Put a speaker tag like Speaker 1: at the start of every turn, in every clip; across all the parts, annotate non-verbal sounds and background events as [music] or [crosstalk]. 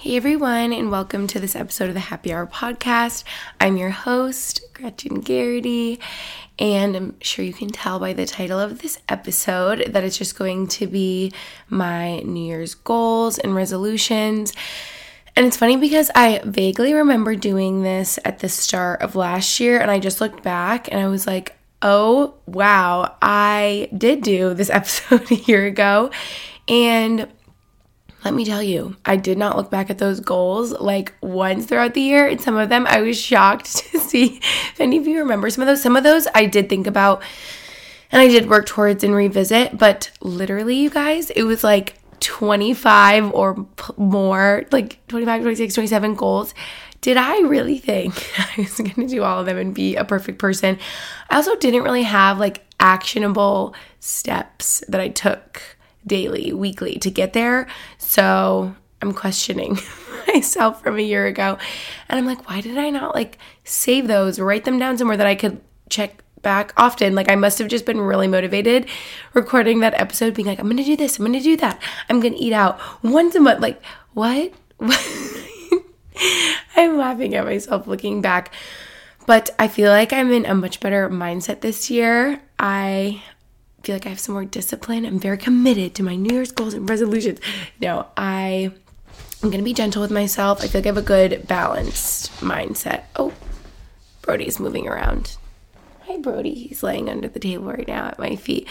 Speaker 1: Hey everyone, and welcome to this episode of the Happy Hour podcast. I'm your host, Gretchen Geraghty, and I'm sure you can tell by the title of this episode that it's just going to be my New Year's goals and resolutions. And it's funny because I vaguely remember doing this at the start of last year, and I just looked back and I was like, oh wow, I did do this [laughs] episode a year ago. And let me tell you, I did not look back at those goals like once throughout the year. And some of them I was [laughs] shocked to see if any of you remember some of those. Some of those I did think about and I did work towards and revisit. But literally, you guys, it was like 25 or more, like 25, 26, 27 goals. Did I really think [laughs] I was going to do all of them and be a perfect person? I also didn't really have like actionable steps that I took daily, weekly to get there. So I'm questioning [laughs] myself from a year ago. And I'm like, why did I not like save those, write them down somewhere that I could check back often? Like, I must have just been really motivated recording that episode, being like, I'm gonna do this, I'm gonna do that, I'm gonna eat out once a month. Like, what? [laughs] I'm laughing at myself looking back. But I feel like I'm in a much better mindset this year. I feel like I have some more discipline. I'm very committed to my New Year's goals and resolutions. No, I I'm gonna be gentle with myself. I feel like I have a good balanced mindset. Oh, Brody's moving around. Hi, Brody. He's laying under the table right now at my feet.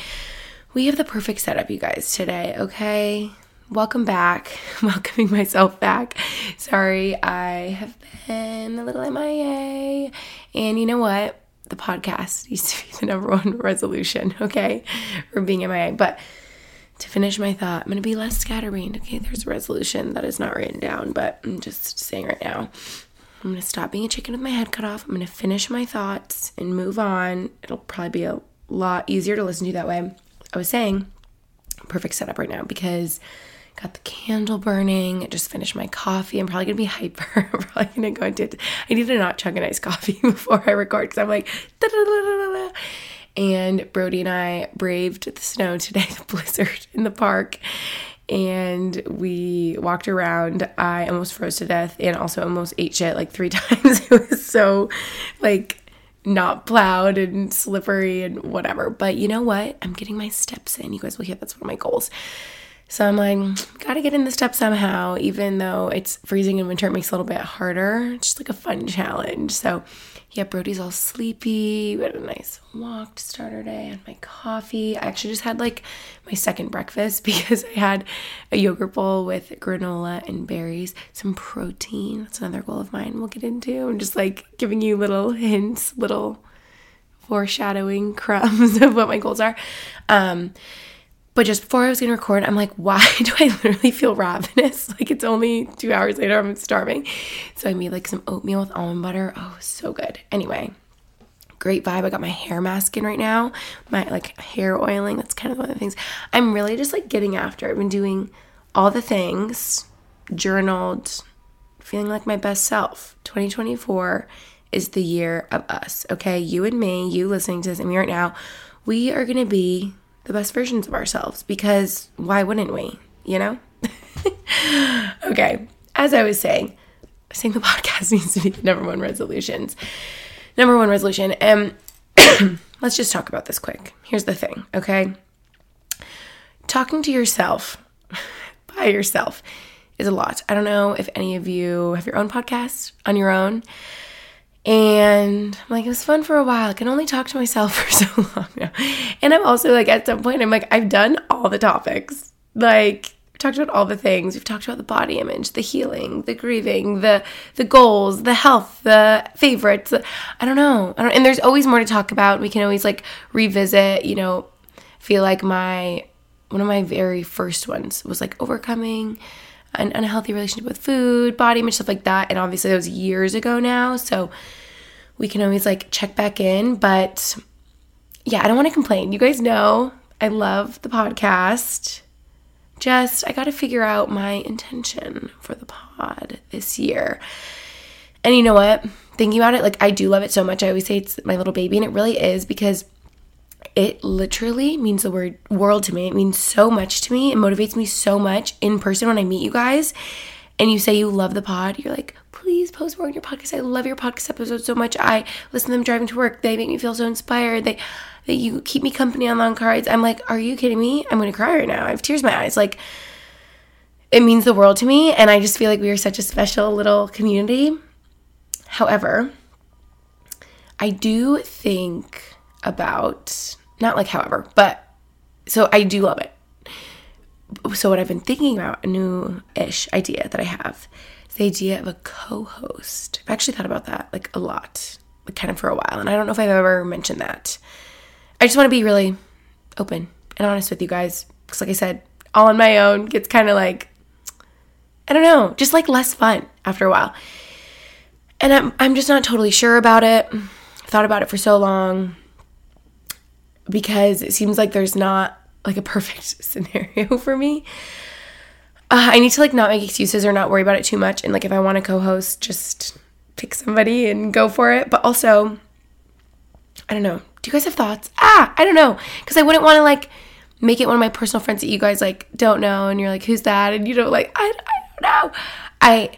Speaker 1: We have the perfect setup, you guys, today, okay? Welcome back. [laughs] Welcoming myself back. Sorry, I have been a little MIA. And you know what? The podcast used to be the number one resolution, okay? For being in MIA. But to finish my thought, I'm going to be less scatterbrained. Okay, there's a resolution that is not written down, but I'm just saying right now. I'm going to stop being a chicken with my head cut off. I'm going to finish my thoughts and move on. It'll probably be a lot easier to listen to that way. I was saying, perfect setup right now because got the candle burning. Just finished my coffee. I'm probably gonna be [laughs] hyper. I'm probably gonna go into. I need to not chug a nice coffee [laughs] before I record because I'm like. "Da-da-da-da-da-da." And Brody and I braved the snow today, [laughs] the blizzard in the park, and we walked around. I almost froze to death and also almost ate shit like three times. it was so like not plowed and slippery and whatever. But you know what? I'm getting my steps in. You guys will hear that's one of my goals. So I'm like, gotta get in the step somehow, even though it's freezing in winter, it makes it a little bit harder. It's just like a fun challenge. So yeah, Brody's all sleepy. We had a nice walk to start our day. I had my coffee. I actually just had like my second breakfast [laughs] because I had a yogurt bowl with granola and berries, some protein. That's another goal of mine we'll get into. I'm just like giving you little hints, little foreshadowing [laughs] crumbs of what my goals are. Um, but just before I was gonna record, I'm like, why [laughs] do I literally feel ravenous? [laughs] Like it's only two hours later, I'm starving. So I made like some oatmeal with almond butter. Oh, so good. Anyway, great vibe. I got my hair mask in right now, my like hair oiling. That's kind of one of the things. I'm really just like getting after. I've been doing all the things, journaled, feeling like my best self. 2024 is the year of us. Okay, you and me, you listening to this and me right now, we are gonna be the best versions of ourselves because why wouldn't we? You know? [laughs] okay, as I was saying, think the [laughs] podcast needs to be the number one resolutions. Number one resolution. And um, [coughs] let's just talk about this quick. Here's the thing, okay? Talking to yourself [laughs] by yourself is a lot. I don't know if any of you have your own podcast on your own. And I'm like, it was fun for a while. I can only talk to myself [laughs] for so long now. And I'm also like, at some point, I'm like, I've done all the topics. Like, we talked about all the things. We've talked about the body image, the healing, the grieving, the the goals, the health, the favorites. I don't know. I don't, and there's always more to talk about. We can always like revisit. You know, feel like my one of my very first ones was like overcoming an unhealthy relationship with food, body image, stuff like that. And obviously, that was years ago now. So we can always like check back in. But yeah, I don't want to complain. You guys know I love the podcast. Just, I got to figure out my intention for the pod this year. And you know what? Thinking about it, like, I do love it so much. I always say it's my little baby, and it really is because it literally means the word world to me. It means so much to me. It motivates me so much in person when I meet you guys and you say you love the pod. You're like, please post more on your podcast. I love your podcast episodes so much. I listen to them driving to work. They make me feel so inspired. They that you keep me company on long car rides. I'm like, are you kidding me? I'm gonna cry right now. I have tears in my eyes. Like it means the world to me, and I just feel like we are such a special little community. However, I do think about not like however, but so I do love it. So what I've been thinking about a new-ish idea that I have is the idea of a co-host. I've actually thought about that like a lot, like kind of for a while, and I don't know if I've ever mentioned that. I just want to be really open and honest with you guys because, like I said, all on my own gets kind of like I don't know, just like less fun after a while. And I'm I'm just not totally sure about it. I've thought about it for so long because it seems like there's not like a perfect [laughs] scenario for me. Uh, I need to like not make excuses or not worry about it too much. And like if I want to co-host, just pick somebody and go for it. But also, I don't know. Do you guys have thoughts? Ah, I don't know. Because I wouldn't want to like make it one of my personal friends that you guys like don't know, and you're like, who's that? And you don't like, I, I don't know. I,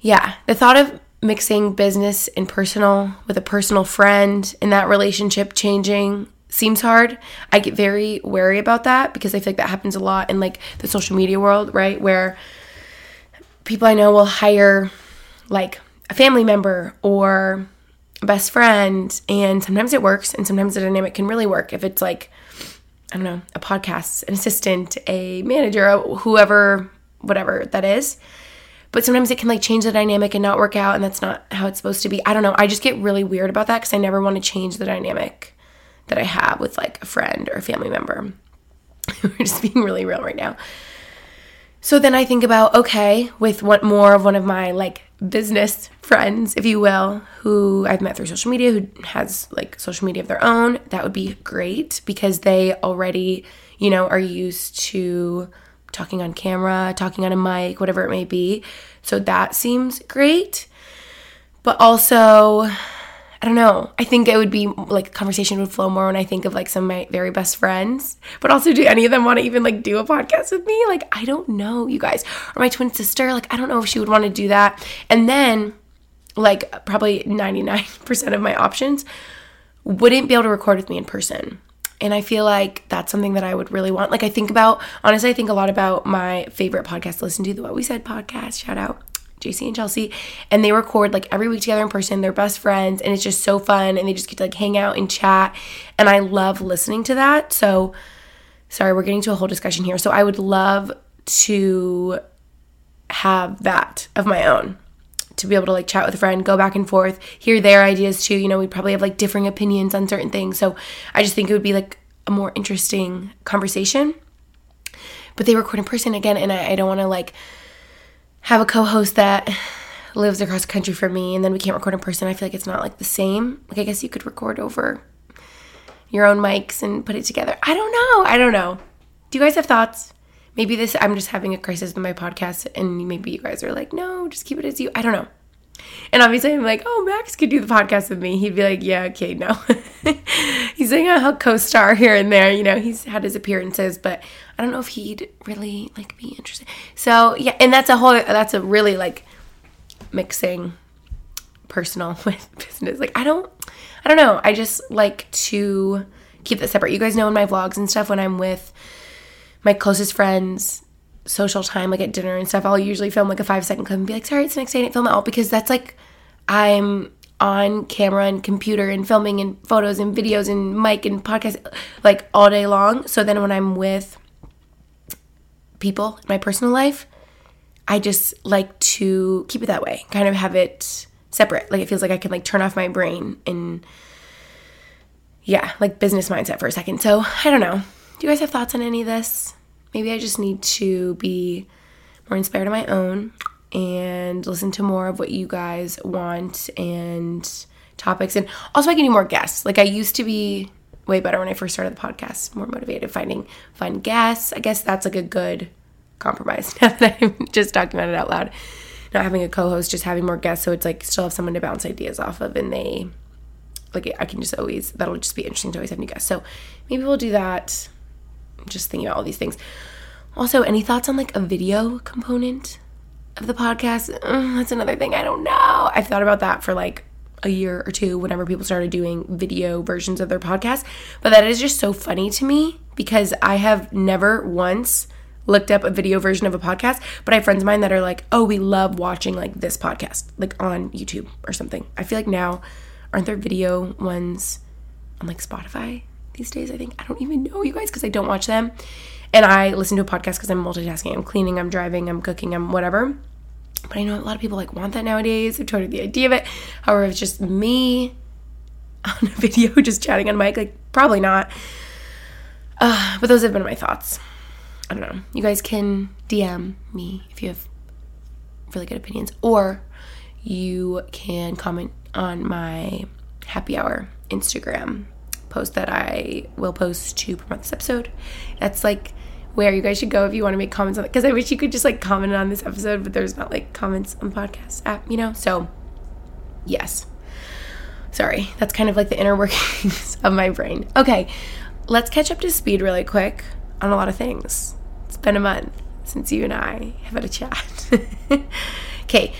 Speaker 1: yeah, the thought of mixing business and personal with a personal friend and that relationship changing seems hard. I get very wary about that because I feel like that happens a lot in like the social media world, right? Where people I know will hire like a family member or a best friend and sometimes it works and sometimes the dynamic can really work if it's like I don't know, a podcast, an assistant, a manager, whoever, whatever that is. But sometimes it can like change the dynamic and not work out, and that's not how it's supposed to be. I don't know. I just get really weird about that because I never want to change the dynamic that I have with like a friend or a family member. [laughs] We're just being really real right now. So then I think about okay, with what more of one of my like business friends, if you will, who I've met through social media, who has like social media of their own, that would be great because they already, you know, are used to talking on camera, talking on a mic, whatever it may be. So that seems great. But also, I don't know. I think it would be like conversation would flow more when I think of like some of my very best friends. But also, do any of them want to even like do a podcast with me? Like, I don't know, you guys. Or my twin sister, like, I don't know if she would want to do that. And then, like, probably 99% of my options wouldn't be able to record with me in person. And I feel like that's something that I would really want. Like, I think about, honestly, I think a lot about my favorite podcast to listen to, the What We Said podcast. Shout out JC and Chelsea, and they record like every week together in person. They're best friends, and it's just so fun. And they just get to like hang out and chat. And I love listening to that. So, sorry, we're getting to a whole discussion here. So, I would love to have that of my own to be able to like chat with a friend, go back and forth, hear their ideas too. You know, we'd probably have like differing opinions on certain things. So, I just think it would be like a more interesting conversation. But they record in person again, and I, I don't want to like have a co-host that lives across the country from me and then we can't record in person i feel like it's not like the same. Like i guess you could record over your own mics and put it together. I don't know. I don't know. Do you guys have thoughts? Maybe this i'm just having a crisis with my podcast and maybe you guys are like no just keep it as you i don't know and obviously i'm like oh max could do the podcast with me he'd be like yeah okay no [laughs] he's like a co-star here and there you know he's had his appearances but I don't know if he'd really like be interested. So yeah, and that's a whole that's a really like mixing personal [laughs] with business. Like I don't I don't know. I just like to keep that separate. You guys know in my vlogs and stuff when I'm with my closest friends, social time, like at dinner and stuff, I'll usually film like a five second clip and be like, sorry, it's the next day, I didn't film it all because that's like I'm on camera and computer and filming and photos and videos and mic and podcast like all day long. So then when I'm with people in my personal life, I just like to keep it that way, kind of have it separate. Like it feels like I can like turn off my brain and yeah, like business mindset for a second. So I don't know. Do you guys have thoughts on any of this? Maybe I just need to be more inspired on my own and listen to more of what you guys want and topics. And also, I can do more guests. Like, I used to be way better when I first started the podcast, more motivated, finding fun guests. I guess that's like a good compromise [laughs] now that I'm just talking about it out loud. Not having a co host, just having more guests. So it's like still have someone to bounce ideas off of and they, like, I can just always, that'll just be interesting to always have new guests. So maybe we'll do that. Just thinking about all these things. Also, any thoughts on like a video component of the podcast? Mm, that's another thing. I don't know. I've thought about that for like a year or two whenever people started doing video versions of their podcast. But that is just so funny to me because I have never once looked up a video version of a podcast, but I have friends of mine that are like, oh, we love watching like this podcast, like on YouTube or something. I feel like now, aren't there video ones on like Spotify these days? I think. I don't even know, you guys, because I don't watch them. And I listen to a podcast because I'm multitasking. I'm cleaning, I'm driving, I'm cooking, I'm whatever. But I know a lot of people like want that nowadays. I've told the idea of it. However, it's just me [laughs] on a video just chatting on mic, like probably not. Uh, but those have been my thoughts. I don't know. You guys can DM me if you have really good opinions, or you can comment on my happy hour Instagram post that I will post to promote this episode. That's like where you guys should go if you want to make comments on it. Because I wish you could just like comment on this episode, but there's not like comments on podcast app, you know? So, yes. Sorry, that's kind of like the inner [laughs] workings of my brain. Okay, let's catch up to speed really quick on a lot of things. It's been a month since you and I have had a chat. [laughs] okay,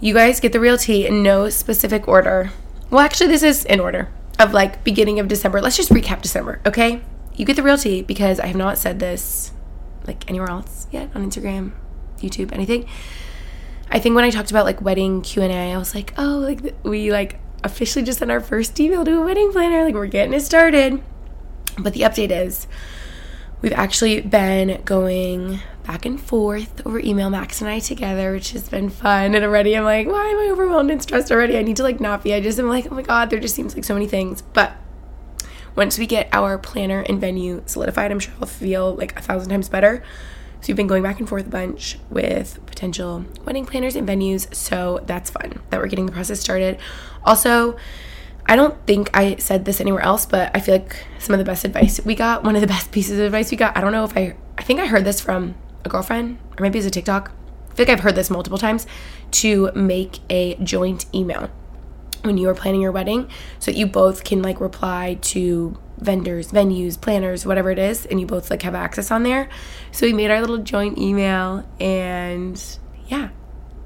Speaker 1: you guys get the real tea in no specific order. Well, actually, this is in order of like beginning of December. Let's just recap December, okay? you get the real tea because I have not said this like anywhere else yet on Instagram, YouTube, anything. I think when I talked about like wedding Q and A, I was like, oh, like we like officially just sent our first email to a wedding planner. Like we're getting it started. But the update is we've actually been going back and forth over email, Max and I together, which has been fun. And already I'm like, why am I overwhelmed and stressed already? I need to like not be. I just am like, oh my God, there just seems like so many things. But once we get our planner and venue solidified, I'm sure I'll feel like a thousand times better. So we've been going back and forth a bunch with potential wedding planners and venues. So that's fun that we're getting the process started. Also, I don't think I said this anywhere else, but I feel like some of the best advice we got, one of the best pieces of advice we got, I don't know if I, I think I heard this from a girlfriend or maybe it's a TikTok. I feel like I've heard this multiple times to make a joint email when you are planning your wedding so you both can like reply to vendors, venues, planners, whatever it is, and you both like have access on there. So we made our little joint email and yeah,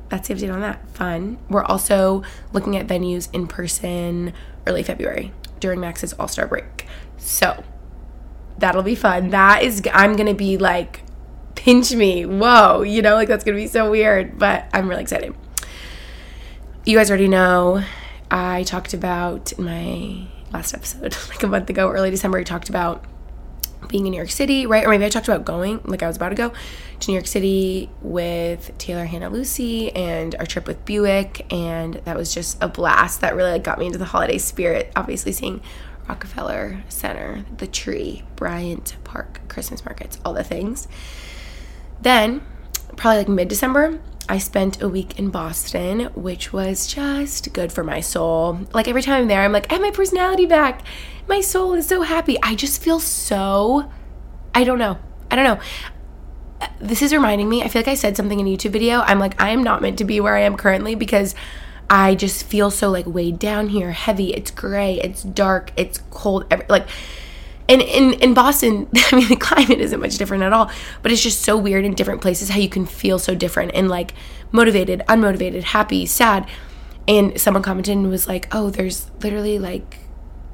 Speaker 1: that's the update on that. Fun. We're also looking at venues in person early February during Max's All Star break. So that'll be fun. That is, I'm gonna be like, pinch me. Whoa, you know, like that's gonna be so weird, but I'm really excited. You guys already know I talked about in my last episode, [laughs] like a month ago, early December, I talked about being in New York City, right? Or maybe I talked about going, like I was about to go to New York City with Taylor, Hannah, Lucy, and our trip with Buick, and that was just a blast. That really like got me into the holiday spirit. Obviously, seeing Rockefeller Center, the tree, Bryant Park, Christmas markets, all the things. Then, probably like mid December, I spent a week in Boston, which was just good for my soul. Like every time I'm there, I'm like, I have my personality back. My soul is so happy. I just feel so, I don't know. I don't know. This is reminding me, I feel like I said something in a YouTube video. I'm like, I am not meant to be where I am currently because I just feel so like weighed down here, heavy. It's gray, it's dark, it's cold. Every, like, and in, in Boston, [laughs] I mean, the climate isn't much different at all, but it's just so weird in different places how you can feel so different and like motivated, unmotivated, happy, sad. And someone commented and was like, oh, there's literally like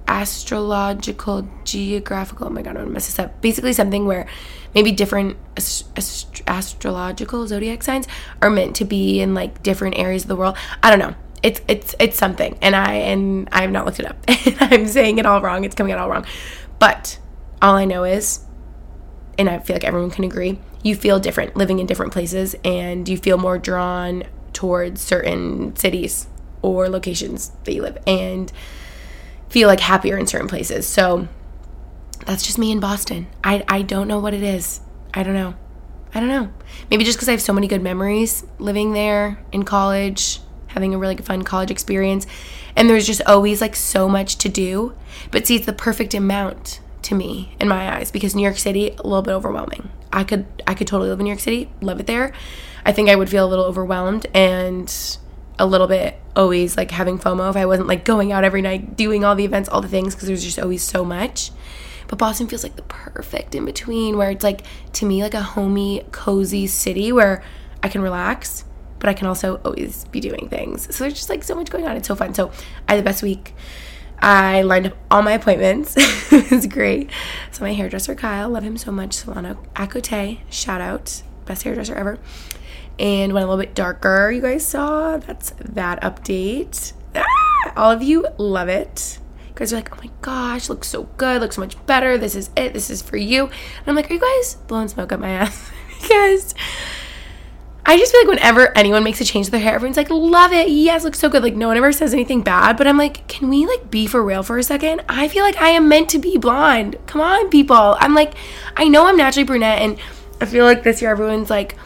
Speaker 1: astrological, geographical, oh my God, I'm gonna mess this up. Basically, something where maybe different ast- ast- astrological zodiac signs are meant to be in like different areas of the world. I don't know it's it's it's something and i and i have not looked it up [laughs] i'm saying it all wrong it's coming out all wrong but all I know is, and I feel like everyone can agree, you feel different living in different places and you feel more drawn towards certain cities or locations that you live and feel like happier in certain places. So that's just me in Boston. I, I don't know what it is. I don't know. I don't know. Maybe just because I have so many good memories living there in college, having a really fun college experience. And there's just always like so much to do. But see, it's the perfect amount to me in my eyes because New York City a little bit overwhelming. I could I could totally live in New York City, love it there. I think I would feel a little overwhelmed and a little bit always like having FOMO if I wasn't like going out every night, doing all the events, all the things because there's just always so much. But Boston feels like the perfect in between where it's like to me like a homey, cozy city where I can relax, but I can also always be doing things. So there's just like so much going on. It's so fun. So I had the best week. I lined up all my appointments. [laughs] it was great. So my hairdresser Kyle, love him so much. Salon Acote, shout out, best hairdresser ever. And went a little bit darker. You guys saw that's that update. Ah, all of you love it. You guys are like, oh my gosh, looks so good, looks so much better. This is it. This is for you. And I'm like, are you guys blowing smoke up my ass? [laughs] because I just feel like whenever anyone makes a change to their hair, everyone's like, love it. Yes, looks so good. Like, no one ever says anything bad. But I'm like, can we like be for real for a second? I feel like I am meant to be blonde. Come on, people. I'm like, I know I'm naturally brunette. And I feel like this year everyone's like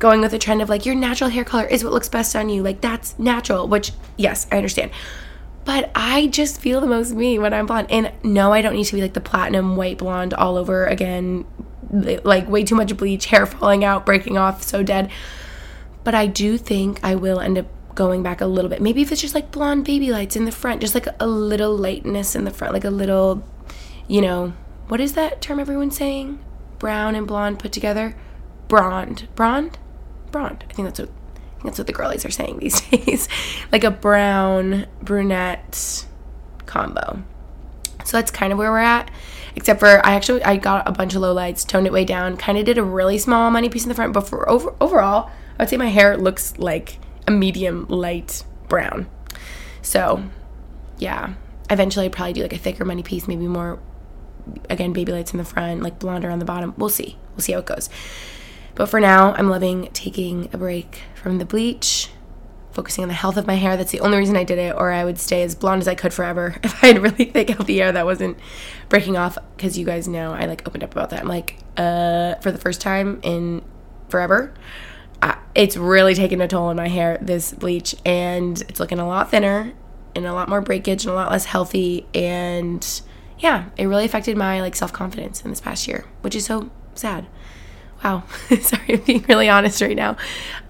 Speaker 1: going with the trend of like, your natural hair color is what looks best on you. Like, that's natural, which, yes, I understand. But I just feel the most me when I'm blonde. And no, I don't need to be like the platinum white blonde all over again like way too much bleach, hair falling out, breaking off, so dead. But I do think I will end up going back a little bit. Maybe if it's just like blonde baby lights in the front, just like a little lightness in the front, like a little, you know, what is that term everyone's saying? Brown and blonde put together? Blonde. Blonde? Blonde. I think that's what I think that's what the girlies are saying these [laughs] days. like a brown brunette combo. So that's kind of where we're at. Except for I actually I got a bunch of low lights, toned it way down, kind of did a really small money piece in the front, but for over, overall, I would say my hair looks like a medium light brown. So, yeah, eventually I'd probably do like a thicker money piece, maybe more again baby lights in the front, like blonder on the bottom. We'll see. We'll see how it goes. But for now, I'm loving taking a break from the bleach focusing on the health of my hair. That's the only reason I did it, or I would stay as blonde as I could forever [laughs] if I had really thick, healthy hair that wasn't breaking off. Because you guys know I like opened up about that. I'm like, uh, for the first time in forever, uh, it's really taken a toll on my hair, this bleach, and it's looking a lot thinner and a lot more breakage and a lot less healthy. And yeah, it really affected my like self confidence in this past year, which is so sad. Wow, [laughs] sorry, I'm being really honest right now.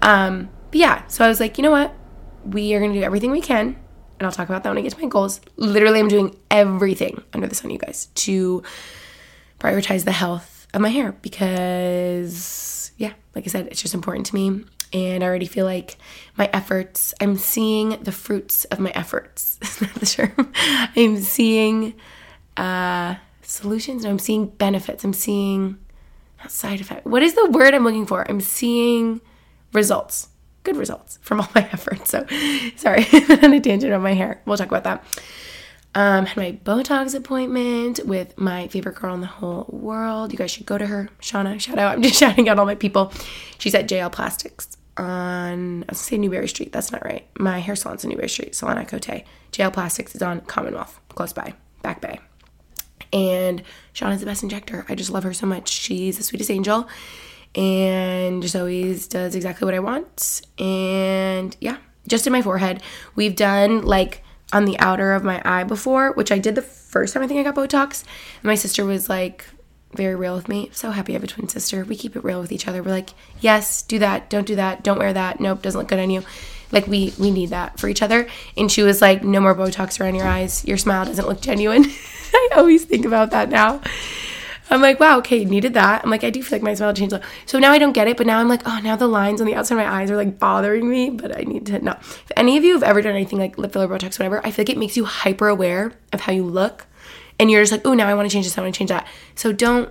Speaker 1: Um, but yeah, so I was like, you know what? We are going to do everything we can. And I'll talk about that when I get to my goals. Literally, I'm doing everything under the sun, you guys, to prioritize the health of my hair because, yeah, like I said, it's just important to me. And I already feel like my efforts, I'm seeing the fruits of my efforts. [laughs] Is not the term? I'm seeing uh, solutions. I'm seeing benefits. I'm seeing not side effects. What is the word I'm looking for? I'm seeing results good results from all [laughs] my efforts. So sorry, [laughs] on a tangent on my hair. We'll talk about that. Um, had my Botox appointment with my favorite girl in the whole world. You guys should go to her. Shauna, shout out. [laughs] I'm just shouting out all my people. She's at JL Plastics on, I say Newbury Street. That's not right. My hair salon's in Newbury Street, Salon Acote. JL Plastics is on Commonwealth, close by, Back Bay. And Shauna's the best injector. I just love her so much. She's the sweetest angel and just always does exactly what I want. And yeah, just in my forehead. We've done like on the outer of my eye before, which I did the first time I think I got Botox. And my sister was like very real with me. So happy I have a twin sister. We keep it real with each other. We're like, yes, do that, don't do that, don't wear that. Nope, doesn't look good on you. Like we we need that for each other. And she was like, no more Botox around your eyes. Your smile doesn't look genuine. [laughs] I always think about that now. I'm like, wow, okay, needed that. I'm like, I do feel like my smile changed. So now I don't get it, but now I'm like, oh, now the lines on the outside of my eyes are like bothering me, but I need to know. If any of you have ever done anything like lip filler, Botox, whatever, I feel like it makes you hyper aware of how you look. And you're just like, oh, now I want to change this, I want to change that. So don't,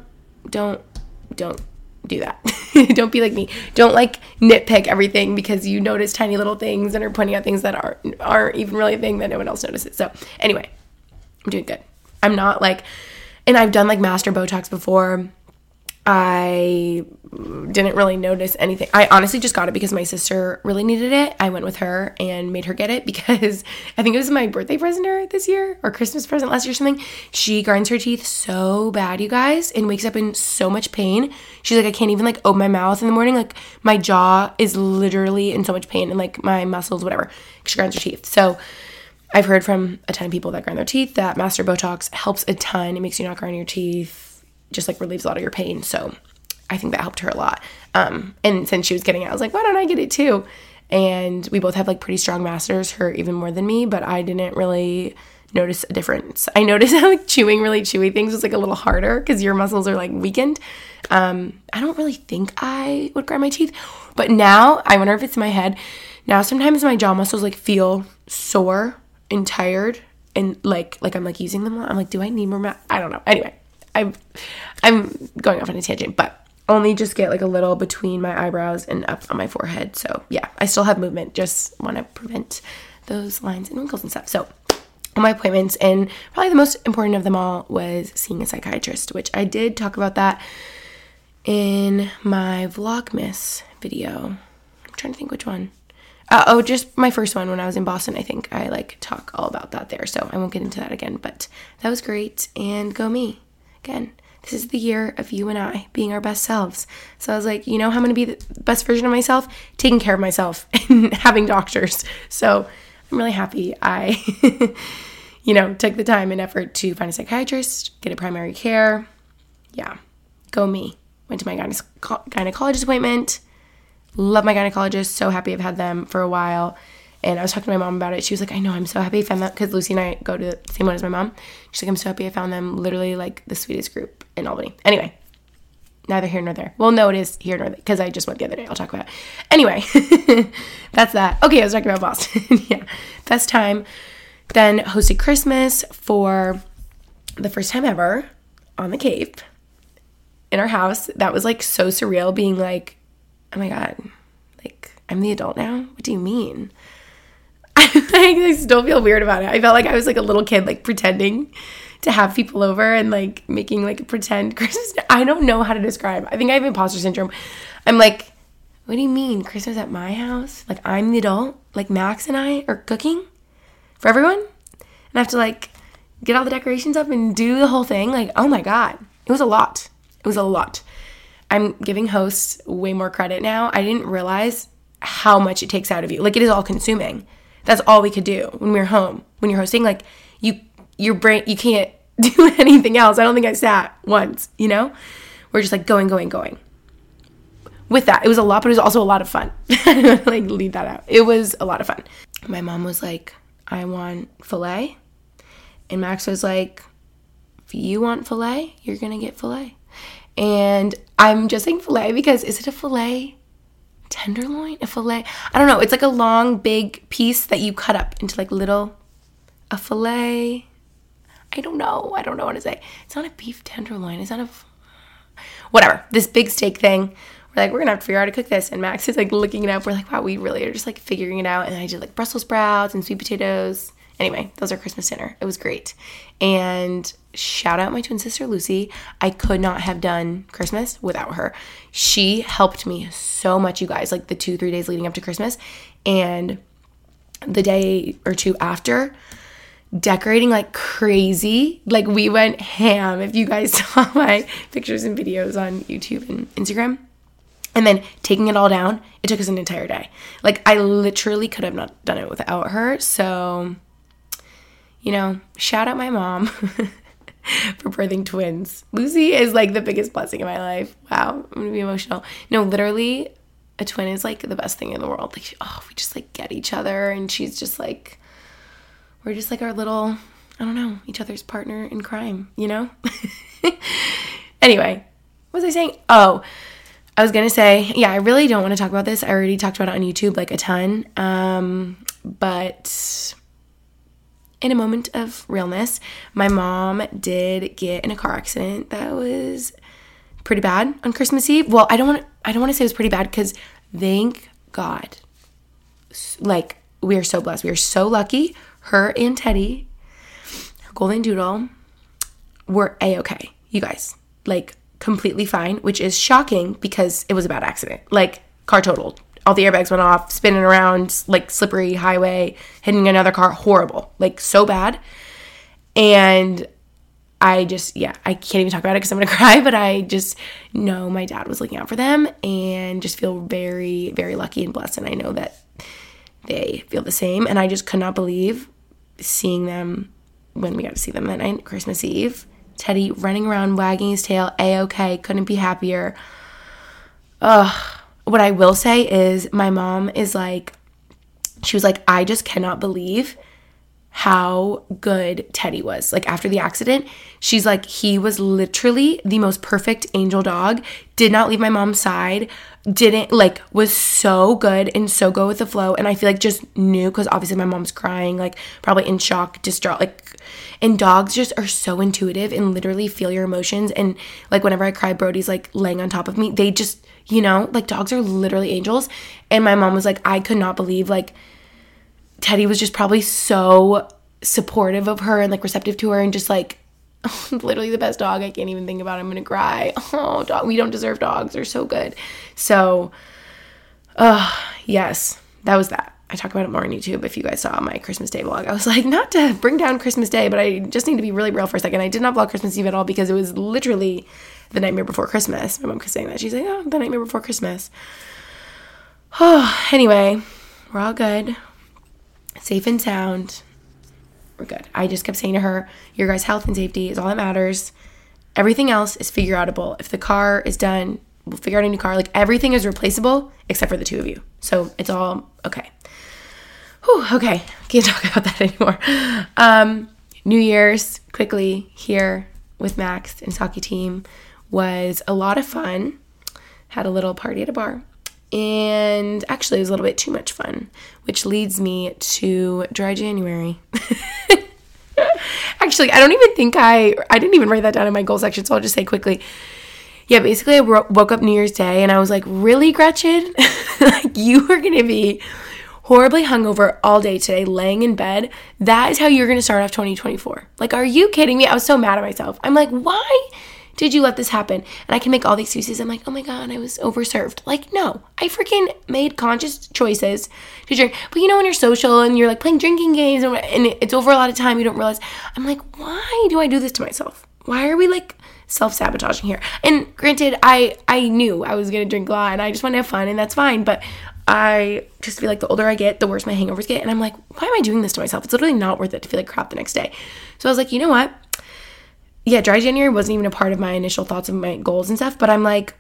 Speaker 1: don't, don't do that. [laughs] don't be like me. Don't like nitpick everything because you notice tiny little things and are pointing out things that aren't aren't even really a thing that no one else notices. So anyway, I'm doing good. I'm not like and I've done like masseter Botox before. I didn't really notice anything. I honestly just got it because my sister really needed it. I went with her and made her get it [laughs] because I think it was my birthday present her this year or Christmas present last year or something. She grinds her teeth so bad, you guys, and wakes up in so much pain. She's like, I can't even like open my mouth in the morning. Like my jaw is literally in so much pain and like my muscles, whatever. She grinds her teeth. So I've heard from a ton of people that grind their teeth that Masseter Botox helps a ton. It makes you not grind your teeth just like relieves a lot of your pain. So I think that helped her a lot. Um, and since she was getting it, I was like, why don't I get it too? And we both have like pretty strong masseters, her even more than me, but I didn't really notice a difference. I noticed [laughs] how like chewing really chewy things was like a little harder because your muscles are like weakened. Um, I don't really think I would grind my teeth, but now I wonder if it's in my head. Now sometimes my jaw muscles like feel sore and tired and like like I'm like using them. All. I'm like, do I need more? I don't know. Anyway, I'm I'm going off on a tangent, but only just get like a little between my eyebrows and up on my forehead. So yeah, I still have movement. Just want to prevent those lines and wrinkles and stuff. So my appointments and probably the most important of them all was seeing a psychiatrist, which I did talk about that in my Vlogmas video. I'm trying to think which one. Uh, oh, just my first one when I was in Boston. I think I like talk all about that there, so I won't get into that again. But that was great, and go me. Again, this is the year of you and I being our best selves. So I was like, you know how I'm going to be the best version of myself? Taking care of myself [laughs] and having doctors. So I'm really happy I, [laughs] you know, took the time and effort to find a psychiatrist, get a primary care. Yeah, go me. Went to my gyne- gynecologist appointment. Love my gynecologist. So happy I've had them for a while. And I was talking to my mom about it. She was like, I know, I'm so happy I found that because Lucy and I go to the same one as my mom. She's like, I'm so happy I found them literally like the sweetest group in Albany. Anyway, neither here nor there. Well, no, it is here nor there because I just went the other day. I'll talk about it. Anyway, [laughs] that's that. Okay, I was talking about Boston. [laughs] yeah, best time. Then hosted Christmas for the first time ever on the Cape in our house. That was like so surreal being like, oh my God, like I'm the adult now? What do you mean? [laughs] I still feel weird about it. I felt like I was like a little kid, like pretending to have people over and like making like a pretend [laughs] Christmas. I don't know how to describe. I think I have imposter syndrome. I'm like, what do you mean Christmas at my house? Like I'm the adult. Like Max and I are cooking for everyone, and I have to like get all the decorations up and do the whole thing. Like oh my god, it was a lot. It was a lot. I'm giving hosts way more credit now. I didn't realize how much it takes out of you. Like it is all consuming. That's all we could do when we were home. When you're hosting, like you your brain you can't [laughs] do anything else. I don't think I sat once, you know? We're just like going, going, going. With that, it was a lot, but it was also a lot of fun. [laughs] like leave that out. It was a lot of fun. My mom was like, I want filet. And Max was like, if you want filet, you're gonna get filet. And I'm just saying filet because is it a filet tenderloin, a fillet. I don't know. It's like a long, big piece that you cut up into like little, a fillet. I don't know. I don't know what to say. It's not a beef tenderloin. It's not a, whatever. This big steak thing. We're like, we're gonna have to figure out how to cook this. And Max is like looking it up. We're like, wow, we really are just like figuring it out. And I did like Brussels sprouts and sweet potatoes. Anyway, those are Christmas dinner. It was great. And shout out my twin sister Lucy. I could not have done Christmas without her. She helped me so much, you guys, like the two, three days leading up to Christmas. And the day or two after, decorating like crazy. Like we went ham. If you guys [laughs] saw my pictures and videos on YouTube and Instagram. And then taking it all down, it took us an entire day. Like I literally could have not done it without her. So, you know, shout out my mom. [laughs] for birthing twins. Lucy is like the biggest blessing in my life. Wow, I'm gonna be emotional. No, literally, a twin is like the best thing in the world. Like, oh, we just like get each other, and she's just like, we're just like our little, I don't know, each other's partner in crime, you know? [laughs] anyway, what was I saying? Oh, I was gonna say, yeah, I really don't want to talk about this. I already talked about it on YouTube like a ton. Um, but in a moment of realness, my mom did get in a car accident that was pretty bad on Christmas Eve. Well, I don't want I don't want to say it was pretty bad cuz thank God. Like we are so blessed. We are so lucky. Her and Teddy, her golden doodle, were a okay. You guys, like completely fine, which is shocking because it was a bad accident. Like, car totaled. All the airbags went off, spinning around, like slippery highway, hitting another car. Horrible. Like, so bad. And I just, yeah, I can't even talk about it because I'm gonna [laughs] cry, but I just know my dad was looking out for them and just feel very, very lucky and blessed. And I know that they feel the same. And I just could not believe seeing them when we got to see them that night, Christmas Eve. Teddy running around, wagging his tail, a okay, couldn't be happier. Ugh. What I will say is, my mom is like, she was like, I just cannot believe how good Teddy was. Like after the accident, she's like, he was literally the most perfect angel dog, did not leave my mom's side, didn't like, was so good and so go with the flow. And I feel like just knew because obviously my mom's crying, like probably in shock, distraught. Like, and dogs just are so intuitive and literally feel your emotions. And like whenever I cry, Brody's like laying on top of me. They just, you know, like dogs are literally angels. And my mom was like, I could not believe like, Teddy was just probably so supportive of her and like receptive to her and just like [laughs] literally the best dog. I can't even think about. It. I'm gonna cry. [laughs] Oh, dog. We don't deserve dogs. They're so good. So, uh, yes, that was that. I talk about it more on YouTube. If you guys saw my Christmas Day vlog, I was like, not to bring down Christmas Day, but I just need to be really real for a second. I did not vlog Christmas Eve at all because it was literally the nightmare before Christmas. My mom kept saying that. She's like, oh, the nightmare before Christmas. Oh, [sighs] anyway, we're all good safe and sound. We're good. I just kept saying to her, Your guys' health and safety is all that matters. Everything else is figure outable. If the car is done, we'll figure out a new car. Like everything is replaceable except for the two of you. So it's all okay. Whew, okay. Can't [laughs] talk about that anymore. Um, New Year's quickly here with Max and Saki team was a lot of fun. Had a little party at a bar. And actually it was a little bit too much fun which leads me to dry january. [laughs] Actually i don't even think i i didn't even write that down in my goal section so i'll just say quickly. Yeah basically i woke up new year's day and i was like really gretchen. [laughs] Like you are gonna be horribly hungover all day today laying in bed. That is how you're gonna start off 2024 like are you kidding me? I was so mad at myself. I'm like why did you let this happen? And I can make all the excuses. I'm like, oh my God, I was overserved. Like, no, I freaking made conscious choices to drink. But you know, when you're social and you're like playing drinking games and, it's over a lot of time, you don't realize. I'm like, why do I do this to myself? Why are we like self sabotaging here? And granted, I I knew I was gonna drink a lot and I just want to have fun and that's fine. But I just feel like the older I get, the worse my hangovers get. And I'm like, why am I doing this to myself? It's literally not worth it to feel like crap the next day. So I was like, you know what? Yeah, dry January wasn't even a part of my initial thoughts of my goals and stuff, but I'm like,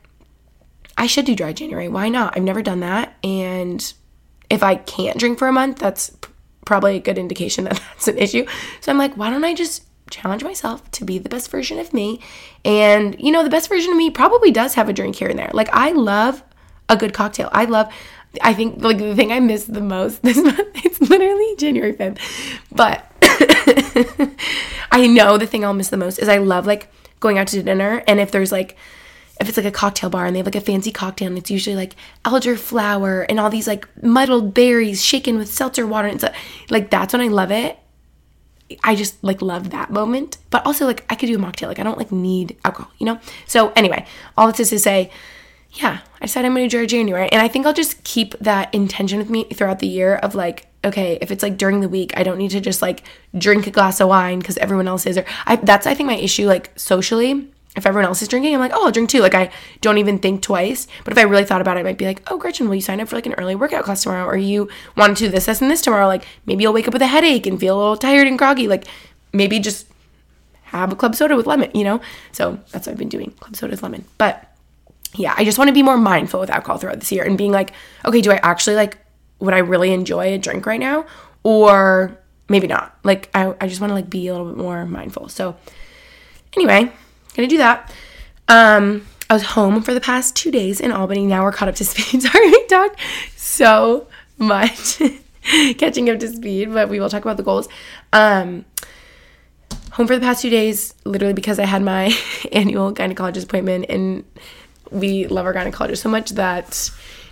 Speaker 1: I should do dry January. Why not? I've never done that. And if I can't drink for a month, that's probably a good indication [laughs] that that's an issue. So I'm like, why don't I just challenge myself to be the best version of me? And, you know, the best version of me probably does have a drink here and there. Like, I love a good cocktail. I love, I think, like, the thing I miss the most [laughs] this month, it's literally January 5th. But [coughs] I know the thing I'll miss the most is I love like going out to dinner and if there's like if it's like a cocktail bar and they have like a fancy cocktail and it's usually like elderflower and all these like muddled berries shaken with seltzer water and stuff uh, like that's when I love it. I just like love that moment. But also like I could do a mocktail. Like I don't like need alcohol, you know? So anyway, all this is to say, yeah, I decided I'm gonna do January. And I think I'll just keep that intention with me throughout the year of like okay, if it's like during the week, I don't need to just like drink a glass of wine because everyone else is. Or I, that's I think my issue like socially. If everyone else is drinking, I'm like, oh, I'll drink too. Like I don't even think twice. But if I really thought about it, I might be like, oh, Gretchen, will you sign up for like an early workout class tomorrow? Or you want to do this, this, and this tomorrow? Like maybe you'll wake up with a headache and feel a little tired and groggy. Like maybe just have a club soda with lemon, you know? So that's what I've been doing. Club soda with lemon. But yeah, I just want to be more mindful with alcohol throughout this year and being like, okay, do I actually like would I really enjoy a drink right now? Or maybe not. Like I, I just want to like be a little bit more mindful. So anyway, gonna do that. Um, I was home for the past two days in Albany. Now we're caught up to [laughs] speed. Sorry, we talked so much [laughs] catching up to speed, but we will talk about the goals. Um, home for the past two days, literally because I had my [laughs] annual gynecologist appointment, and we love our gynecologist so much that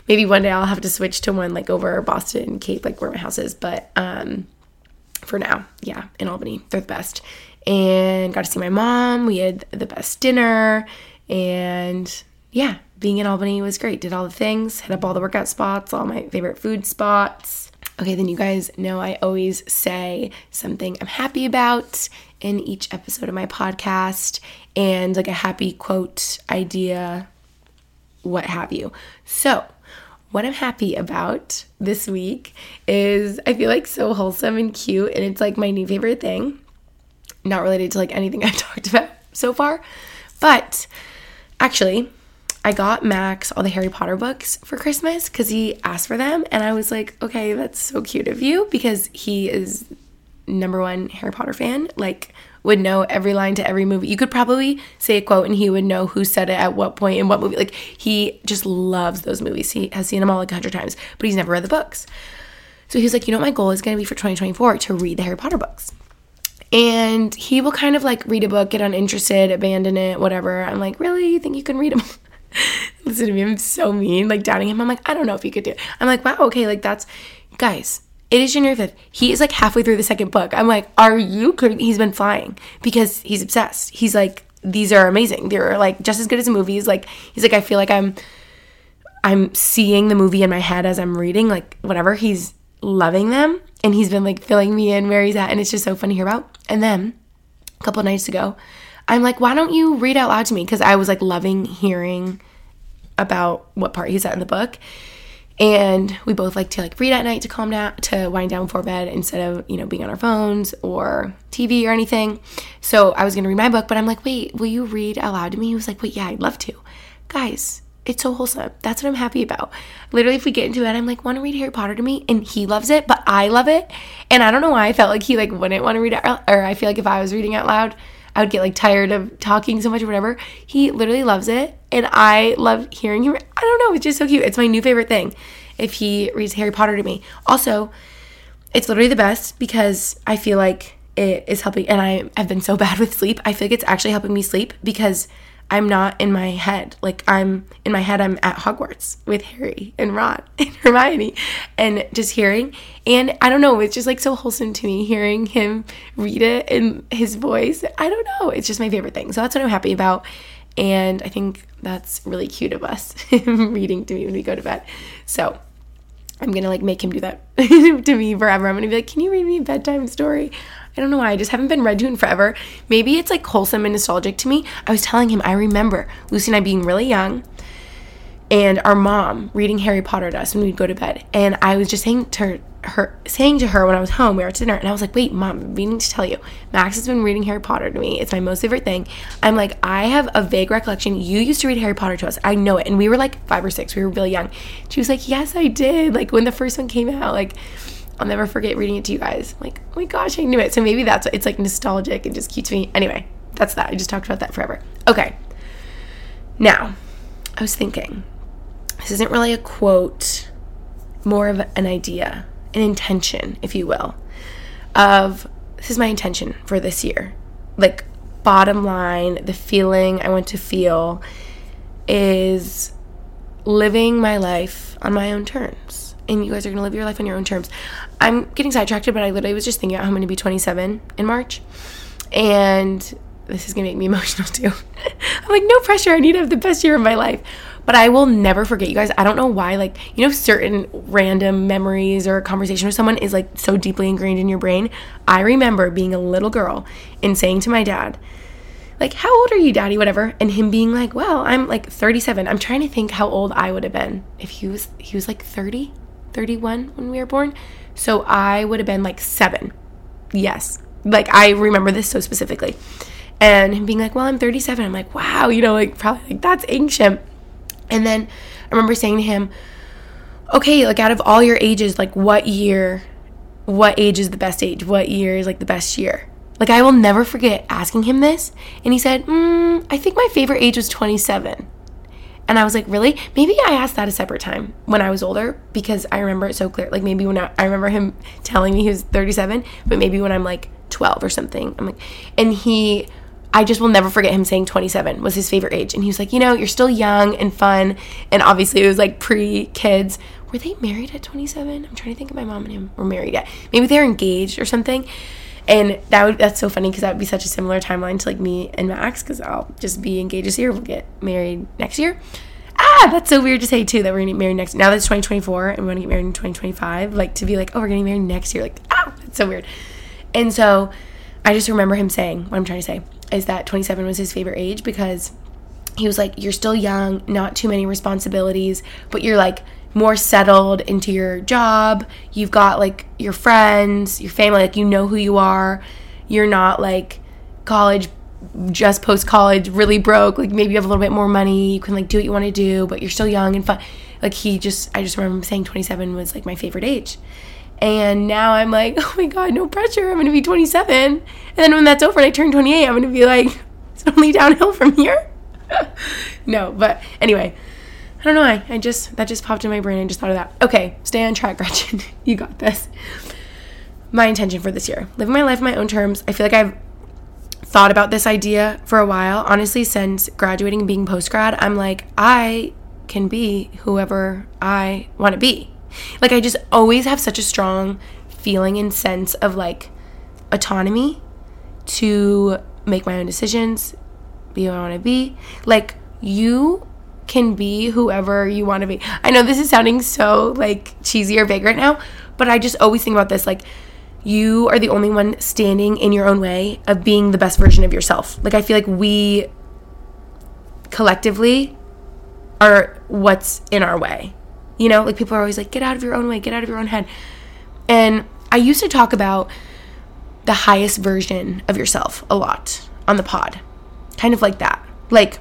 Speaker 1: maybe one day I'll have to switch to one like over Boston, Cape, like where my house is. But um, for now, yeah, in Albany, they're the best. And got to see my mom. We had the best dinner. And yeah, being in Albany was great. Did all the things, hit up all the workout spots, all my favorite food spots. Okay, then you guys know I always say something I'm happy about in each episode of my podcast and like a happy quote, idea, what have you. So, what I'm happy about this week is I feel like so wholesome and cute, and it's like my new favorite thing. Not related to like anything [laughs] I've talked about so far, but actually, I got Max all the Harry Potter books for Christmas because he asked for them, and I was like, okay, that's so cute of you because he is number one Harry Potter fan. Like, would know every line to every movie. You could probably say a quote and he would know who said it at what point in what movie. Like he just loves those movies. He has seen them all like a hundred times, but he's never read the books. So he's like, you know, my goal is going to be for 2024 to read the Harry Potter books. And he will kind of like read a book, get uninterested, abandon it, whatever. I'm like, really? You think you can read them? [laughs] Listen to me, I'm so mean, like doubting him. I'm like, I don't know if you could do it. I'm like, wow, okay, like that's, guys, it is January 5th. He is like halfway through the second book. I'm like, are you kidding? He's been flying because he's obsessed. He's like, these are amazing. They're like just as good as movies. Like, he's like, I feel like I'm, I'm seeing the movie in my head as I'm reading, like whatever. He's loving them and he's been like filling me in where he's at. And it's just so fun to hear about. And then a couple nights ago, I'm like, why don't you read out loud to me? Because I was like loving hearing about what part he's at in the book and we both like to like read at night to calm down to wind down before bed instead of you know being on our phones or tv or anything. So i was gonna read my book but i'm like wait will you read aloud to me? He was like wait yeah i'd love to. Guys it's so wholesome. That's what i'm happy about. Literally if we get into it i'm like want to read harry potter to me? And he loves it but i love it. And i don't know why i felt like he like wouldn't want to read it or i feel like if i was reading out loud I would get like tired of talking so much or whatever. He literally loves it. And I love hearing him. I don't know. It's just so cute. It's my new favorite thing if he reads Harry Potter to me. Also, it's literally the best because I feel like it is helping. And I have been so [laughs] bad with sleep. I feel like it's actually helping me sleep because I'm not in my head. Like I'm in my head, I'm at Hogwarts with Harry and Ron [laughs] and Hermione and just hearing. And I don't know, it's just like so wholesome to me hearing him read it in his voice. I don't know. It's just my favorite thing. So that's what I'm happy about. And I think that's really cute of us, [laughs] him reading to me when we go to bed. So I'm gonna like make him do that [laughs] to me forever. I'm gonna be like, can you read me a bedtime story? I don't know why. I just haven't been read to in forever. Maybe it's like wholesome and nostalgic to me. I was telling him I remember Lucy and I being really young and our mom reading Harry Potter to us when we'd go to bed. And I was just saying to her, her saying to her when I was home, we were at dinner, and I was like, wait, mom, I'm meaning to tell you, Max has been reading Harry Potter to me. It's my most favorite thing. I'm like, I have a vague recollection. You used to read Harry Potter to us. I know it. And we were like five or six. We were really young. She was like, Yes, I did. Like when the first one came out, like I'll never forget reading it to you guys. I'm like, oh my gosh, I knew it. So maybe that's it's like nostalgic and just to me. Anyway, that's that. I just talked about that forever. Okay. Now, I was thinking, this isn't really a quote, more of an idea, an intention, if you will, of this is my intention for this year. Like, bottom line, the feeling I want to feel is living my life on my own terms and you guys are gonna live your life on your own terms. I'm getting sidetracked, but I literally was just thinking about how I'm gonna be 27 in March, and this is gonna make me [laughs] emotional too. [laughs] I'm like, no pressure. I need to have the best year of my life. But I will never forget you guys. I don't know why, like, you know, certain random memories or a conversation with someone is like so deeply ingrained in your brain. I remember being a little girl and saying to my dad, like, how old are you, daddy? Whatever. And him being like, well, I'm like 37. I'm trying to think how old I would have been if he was, he was like 30. 31 when we were born. So I would have been like seven. Yes. Like I remember this so specifically. And him being like, well, I'm 37. I'm like, wow, you know, like probably like that's ancient. And then I remember saying to him, okay, like out of all your ages, like what year, what age is the best age? What year is like the best year? Like I will never forget asking him this. And he said, mm, I think my favorite age was 27. And I was like, really? Maybe I asked that a separate time when I was older because I remember it so clear. Like maybe when I, I remember him telling me he was 37, but maybe when I'm like 12 or something. I'm like, and he, I just will never forget him saying 27 was his favorite age. And he was like, you know, you're still young and fun. And obviously it was like pre kids. Were they married at 27? I'm trying to think if my mom and him were married yet. Maybe they're engaged or something. And that would that's so funny because that would be such a similar timeline to like me and Max because I'll just be engaged this year. We'll get married next year. Ah, that's so weird to say too that we're gonna get married next. Now that it's 2024 and we're gonna get married in 2025, like to be like, oh, we're getting married next year. Like, ah, that's so weird. And so I just remember him saying, what I'm trying to say is that 27 was his favorite age because he was like, you're still young, not too many responsibilities, but you're like more settled into your job. You've got like your friends, your family, like you know who you are. You're not like college, just post college, really broke. Like maybe you have a little bit more money. You can like do what you want to do, but you're still young and fun. Like he just, I just remember saying 27 was like my favorite age. And now I'm like, [laughs] oh my God, no pressure. I'm to be 27. And then when that's over and I turn 28, I'm to be like, [laughs] it's only downhill from here. [laughs] no, but anyway, I don't know why. I just that just popped in my brain. I just thought of that. Okay, stay on track, [laughs] Gretchen. you got this. My intention for this year: living my life on my own terms. I feel like I've thought about this idea for a while. Honestly, since graduating and being post grad, I'm like I can be whoever I want to be. Like I just always have such a strong feeling and sense of like autonomy to make my own decisions, be who I want to be. Like you can be whoever you want to be. I know this is sounding so like cheesy or vague right now, but I just always think about this like you are the only one standing in your own way of being the best version of yourself. Like I feel like we collectively are what's in our way. You know, like people are always like get out of your own way, get out of your own head. And I used to talk about the highest version of yourself a lot on the pod. Kind of like that. Like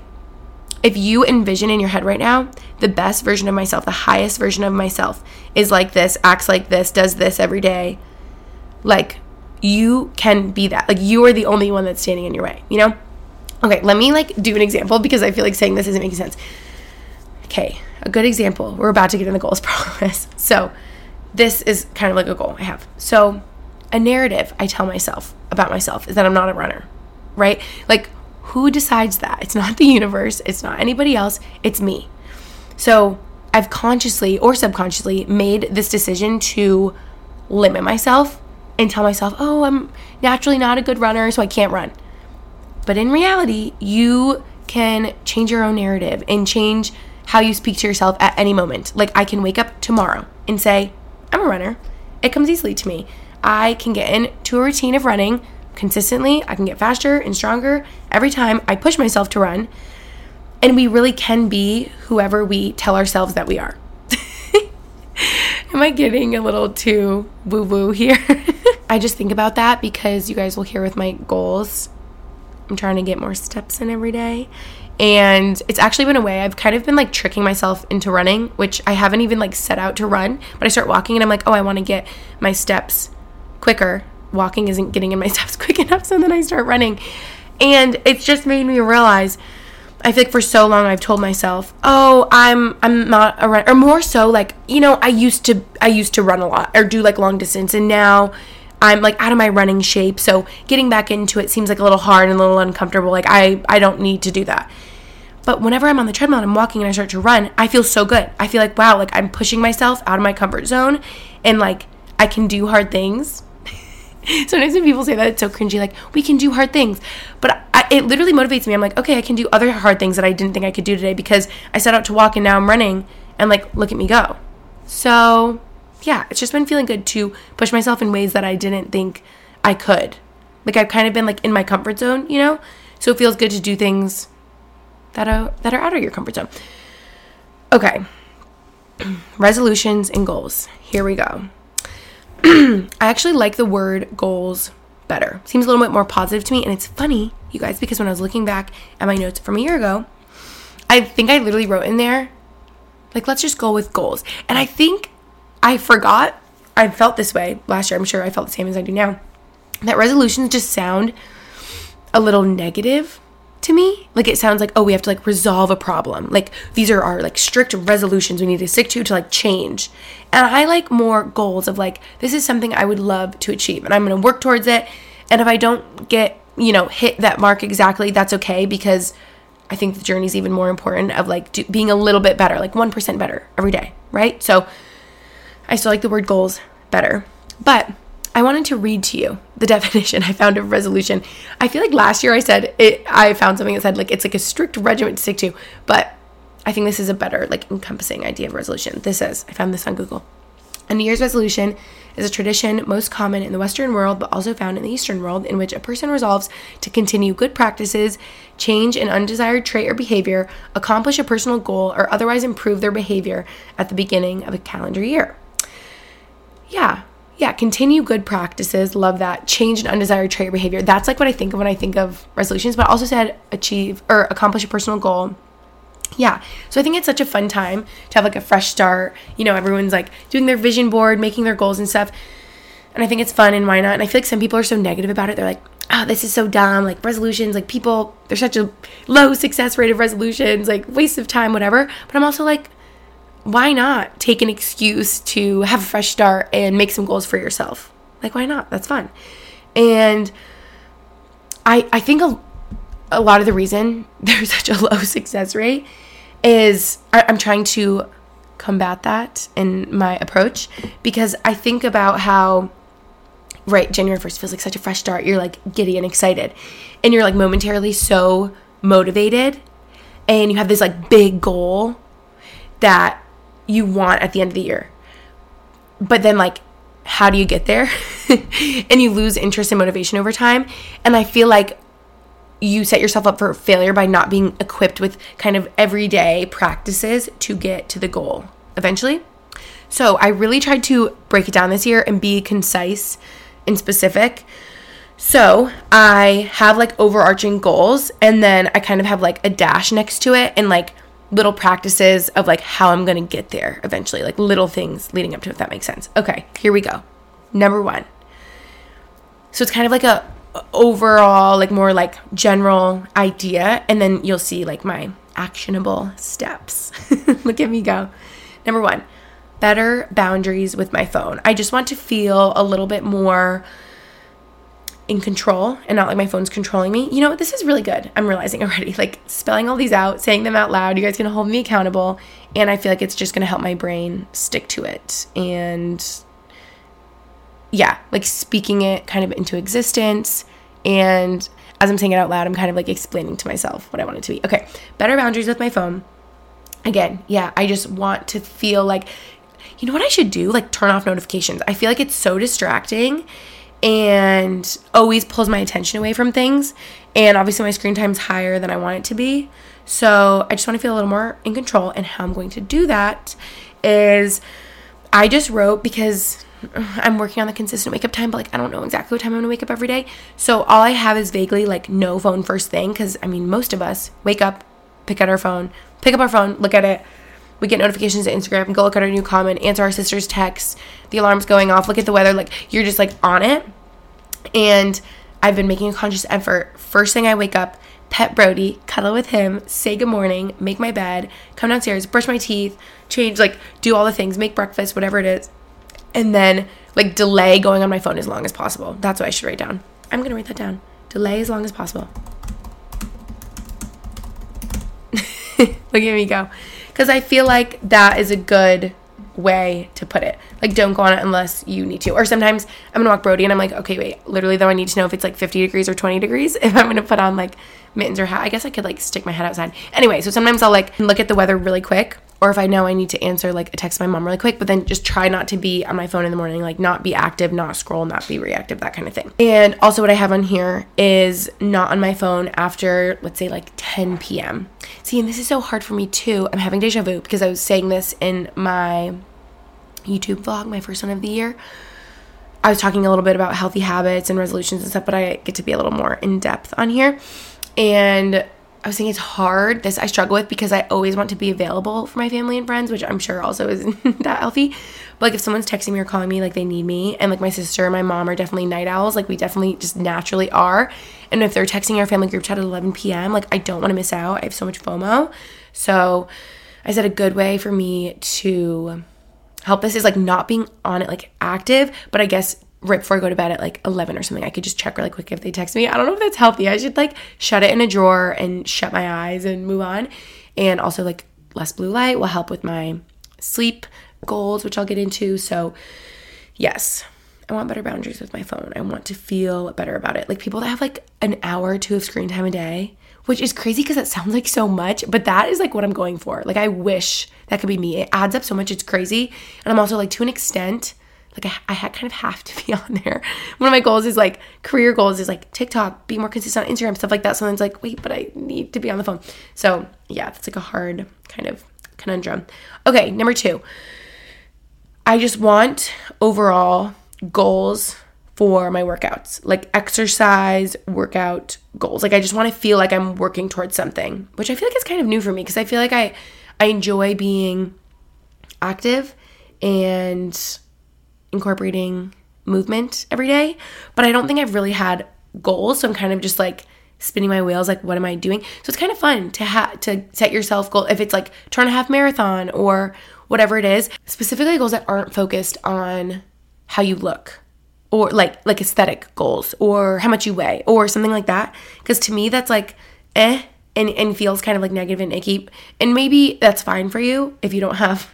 Speaker 1: if you envision in your head right now, the best version of myself, the highest version of myself is like this, acts like this, does this every day, like you can be that. Like you are the only one that's standing in your way, you know? Okay, let me like do an example because I feel like saying this isn't making sense. Okay, a good example. We're about to get in the goals [laughs] promise. So, this is kind of like a goal I have. So, a narrative I tell myself about myself is that I'm not a runner, right? Like who decides that? It's not the universe, it's not anybody else, it's me. So I've consciously or subconsciously made this decision to limit myself and tell myself, oh, I'm naturally not a good runner, so I can't run. But in reality, you can change your own narrative and change how you speak to yourself at any moment. Like, I can wake up tomorrow and say, I'm a runner. It comes easily to me. I can get into a routine of running consistently. I can get faster and stronger every time I push myself to run. And we really can be whoever we tell ourselves that we are. [laughs] Am I getting a little too woo woo here? [laughs] I just think about that because you guys will hear with my goals. I'm trying to get more steps in every day. And it's actually been a way I've kind of been like tricking myself into running, which I haven't even like set out to run, but I start walking and I'm like, oh, I want to get my steps quicker walking isn't getting in my [laughs] steps quick enough. So then I start running. And it's just made me realize I feel like for so long I've told myself, "Oh, I'm I'm not a runner." Or more so like, you know, I used to I used to run a lot or do like long distance and now I'm like out of my running shape. So getting back into it seems like a little hard and a little uncomfortable. Like I I don't need to do that. But whenever I'm on the treadmill and I'm walking and I start to run, I feel so good. I feel like wow, like I'm pushing myself out of my comfort zone and like I can do hard things [laughs] sometimes when people say that it's so cringy like we can do hard things. But I, it literally motivates me. I'm like okay i can do other hard things that i didn't think i could do today because i set out to walk and now i'm running and like look at me go. So yeah it's just been feeling good to push myself in ways that i didn't think i could. Like i've kind of been like in my comfort zone you know? So it feels good to do things that are that are out of your comfort zone. Okay. [clears throat] Resolutions and goals. Here we go [clears throat] I actually like the word goals better. Seems a little bit more positive to me. And it's funny, you guys, because when I was looking back at my notes from a year ago, I think I literally wrote in there, like, let's just go with goals. And I think I forgot, I felt this way last year. I'm sure I felt the same as I do now. That resolutions just sound a little negative to me like it sounds like oh we have to like resolve a problem. Like these are our like strict resolutions we need to stick to to like change. And i like more goals of like this is something i would love to achieve and i'm going to work towards it. And if i don't get you know hit that mark exactly that's okay because i think the journey is even more important of like do, being a little bit better like 1% better every day right? So i still like the word goals better. But I wanted to read to you the [laughs] definition I found of resolution. I feel like last year I said it I found something that said like it's like a strict regimen to stick to, but I think this is a better like encompassing idea of resolution. This says, I found this on Google. A New Year's resolution is a tradition most common in the Western world, but also found in the Eastern world, in which a person resolves to continue good practices, change an undesired trait or behavior, accomplish a personal goal, or otherwise improve their behavior at the beginning of a calendar year. Yeah, yeah, continue good practices. Love that. Change an undesired trait or behavior. That's like what I think of when I think of resolutions, but I also said achieve or accomplish a personal goal yeah so i think it's such a fun time to have like a fresh start you know everyone's like doing their vision board making their goals and stuff and i think it's fun and why not and i feel like some people are so negative about it they're like oh this is so dumb like resolutions like people there's such a low success rate of resolutions like waste of time whatever but i'm also like why not take an excuse to have a fresh start and make some goals for yourself? Like why not? That's fun. And i i think a, a lot of the reason [laughs] there's such a low success rate is I, I'm trying to combat that in my approach because I think about how right January 1st feels like such a fresh start. You're like giddy and excited and you're like momentarily so motivated and you have this like big goal that you want at the end of the year but then like how do you get there [laughs] and you lose interest and motivation over time and i feel like you set yourself up for failure by not being equipped with kind of everyday practices to get to the goal eventually. So I really tried to break it down this year and be concise and specific. So I have like overarching goals and then I kind of have like a dash next to it and like little practices of like how I'm going to get there eventually, like little things leading up to if that makes sense. Okay, here we go. Number one. So it's kind of like a overall like more like general idea and then you'll see like my actionable steps [laughs] look at me go number one better boundaries with my phone i just want to feel a little bit more in control and not like my phone's controlling me you know what? this is really good i'm realizing [laughs] already like spelling all these out saying them out loud you guys can hold me accountable and i feel like it's just to help my brain stick to it and yeah, like speaking it kind of into existence. And as I'm saying it out loud, I'm kind of like explaining to myself what I want it to be. Okay, better boundaries with my phone. Again, yeah, I just want to feel like, you know what I should do? Like turn off notifications. I feel like it's so distracting and always pulls my attention away from things. And obviously, my screen time's higher than I want it to be. So I just want to feel a little more in control. And how I'm going to do that is I just wrote because I'm working on the consistent wake up time, but like I don't know exactly what time I'm gonna wake up every day. So all I have is vaguely like no phone first thing because I mean most of us wake up, pick out our phone, pick up our phone, look at it. We get notifications to Instagram, go look at our new comment, answer our sister's texts, the alarm's going off, look at the weather, like you're just like on it. And I've been making a conscious effort. First thing I wake up, pet Brody, cuddle with him, say good morning, make my bed, come downstairs, brush my teeth, change, like do all the things, make breakfast, whatever it is and then like delay going on my phone as long as possible. That's what I should write down. I'm gonna write that down. Delay as long as possible. [laughs] Look at me go. Because I feel like that is a good way to put it. Like, don't go on it unless you need to. Or sometimes I'm gonna walk Brody and I'm like, okay, wait, literally though, I need to know if it's like 50 degrees or 20 degrees [laughs] if I'm gonna put on like mittens or hat. I guess I could like stick my head outside. Anyway, so sometimes I'll like look at the weather really quick or if I know I need to answer like a text my mom really quick, but then just try not to be on my phone in the morning, like not be active, not scroll, not be reactive, that kind of thing. And also, what I have on here is not on my phone after, let's say, like 10 p.m. See, and this is so hard for me too. I'm having deja vu because I was saying this in my YouTube vlog, my first one of the year. I was talking a little bit about healthy habits and resolutions and stuff, but I get to be a little more in depth on here. And I was saying it's hard. This I struggle with because I always want to be available for my family and friends, which I'm sure also isn't [laughs] that healthy. But like if someone's texting me or calling me, like they need me, and like my sister and my mom are definitely night owls, like we definitely just naturally are. And if they're texting our family group chat at 11 p.m., like I don't want to miss out. I have so much FOMO. So I said a good way for me to help this is like not being on it like active, but I guess right before I go to bed at like 11 or something, I could just check really quick if they text me. I don't know if that's healthy. I should like shut it in a drawer and shut my eyes and move on. And also, like, less blue light will help with my sleep goals, which I'll get into. So, yes. I want better boundaries with my phone. I want to feel better about it. Like people that have like an hour or two of screen time a day, which is crazy because it sounds like so much, but that is like what I'm going for. Like I wish that could be me. It adds up so much. It's crazy. And I'm also like to an extent, like I, I kind of have to [laughs] be on there. One of my goals is like career goals is like TikTok, be more consistent on Instagram, stuff like that. Someone's like, wait, but I need to be on the phone. So yeah, that's like a hard kind of conundrum. Okay, number two. I just want overall goals for my workouts, like exercise, workout goals. Like I just want to feel like I'm working towards something, which I feel like is kind of new for me because I feel like I I enjoy being active and incorporating movement every day, but I don't think I've really had goals, so I'm kind of just like spinning my wheels like what am I doing? So it's kind of fun to have to set yourself goal if it's like trying to half marathon or whatever it is, specifically goals that aren't focused on how you look or like like aesthetic goals or how much you weigh or something like that because to me that's like eh and, and feels kind of like negative and icky and maybe that's fine for you if you don't have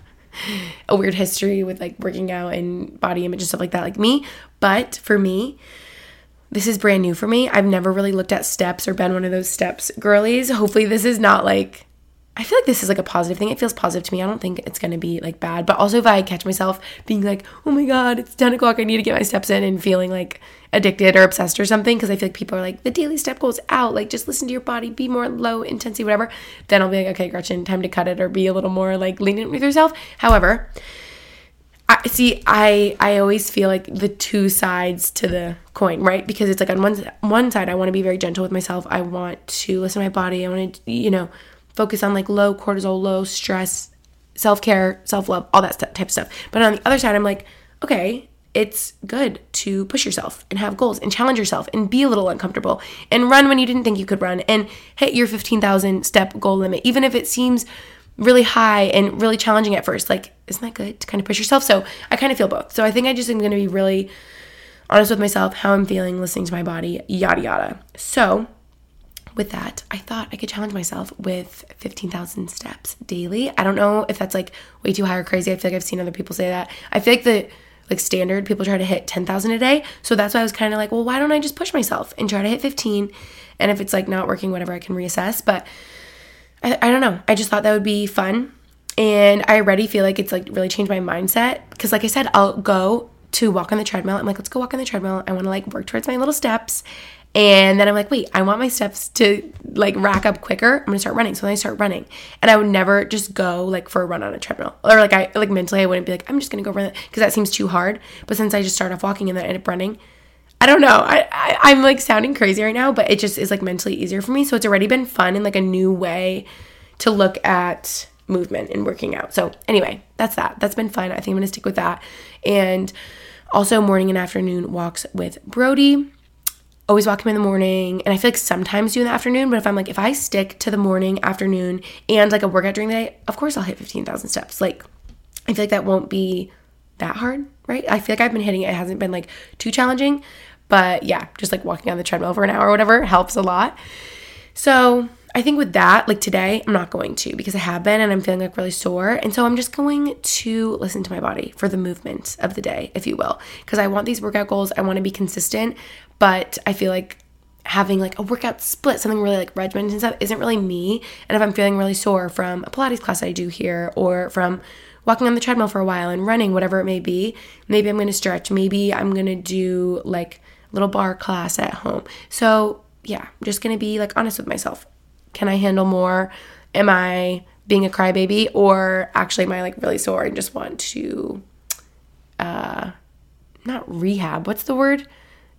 Speaker 1: a weird history with like working out and body image and stuff like that like me. But for me this is brand new for me. I've never really looked at steps or been one of those steps girlies. Hopefully this is not like I feel like this is like a positive thing. It feels positive to me. I don't think it's gonna be like bad. But also if I catch myself being like, oh my god, it's 10 o'clock, I need to get my steps in and feeling like addicted or obsessed or something, because I feel like people are like, the daily step goes out, like just listen to your body, be more low intensity, whatever. Then I'll be like, okay, Gretchen, time to cut it or be a little more like lenient with yourself. However, I see I I always feel like the two sides to the coin, right? Because it's like on one one side I want to be very gentle with myself. I want to listen to my body. I want to, you know, focus on like low cortisol, low stress, self care, self love, all that type of stuff. But on the other side, I'm like, okay, it's good to push yourself and have goals and challenge yourself and be a little uncomfortable and run when you didn't think you could run and hit your 15,000 step goal limit, even if it seems really high and really challenging at first. Like, isn't that good to kind of push yourself? So I kind of feel both. So I think I just am going to be really honest with myself, how I'm feeling, listening to my body, yada, yada. So with that, I thought I could challenge myself with 15,000 steps daily. I don't know if that's like way too high or crazy. I feel like I've seen other people say that. I feel like the like standard people try to hit 10,000 a day. So that's why I was kind of like, well, why don't I just push myself and try to hit 15? And if it's like not working, whatever, I can reassess. But I, I don't know. I just thought that would be fun. And I already feel like it's like really changed my mindset. Cause like I said, I'll go to walk on the treadmill. I'm like, let's go walk on the treadmill. I want to like work towards my little steps. And then I'm like, wait, I want my steps to like rack up quicker. I'm gonna start running. So then I start running. And I would never just go like for a run on a treadmill. Or like I like mentally I wouldn't be like, I'm just gonna go run because that seems too hard. But since I just start off walking and then I end up running, I don't know. I, I I'm like sounding crazy right now, but it just is like mentally easier for me. So it's already been fun and like a new way to look at movement and working out. So anyway, that's that. That's been fun. I think I'm gonna stick with that. And also morning and afternoon walks with Brody always walk him in the morning and i feel like sometimes do in the afternoon but if i'm like if i stick to the morning afternoon and like a workout during the day of course i'll hit 15000 steps. Like i feel like that won't be that hard right? I feel like i've been hitting it it hasn't been like too challenging but yeah just like walking on the treadmill for an hour or whatever helps a lot. So I think with that, like today, I'm not going to because I have been and I'm feeling like really sore. And so I'm just going to listen to my body for the movement of the day, if you will. Because I want these workout goals, I want to be consistent, but I feel like having like a workout split, something really like regimented and stuff, isn't really me. And if I'm feeling really sore from a Pilates class I do here or from walking on the treadmill for a while and running, whatever it may be, maybe I'm going to stretch. Maybe I'm going to do like a little bar class at home. So yeah, I'm just going to be like honest with myself. Can I handle more? Am I being a crybaby or actually am I like really sore and just want to uh not rehab. What's the word?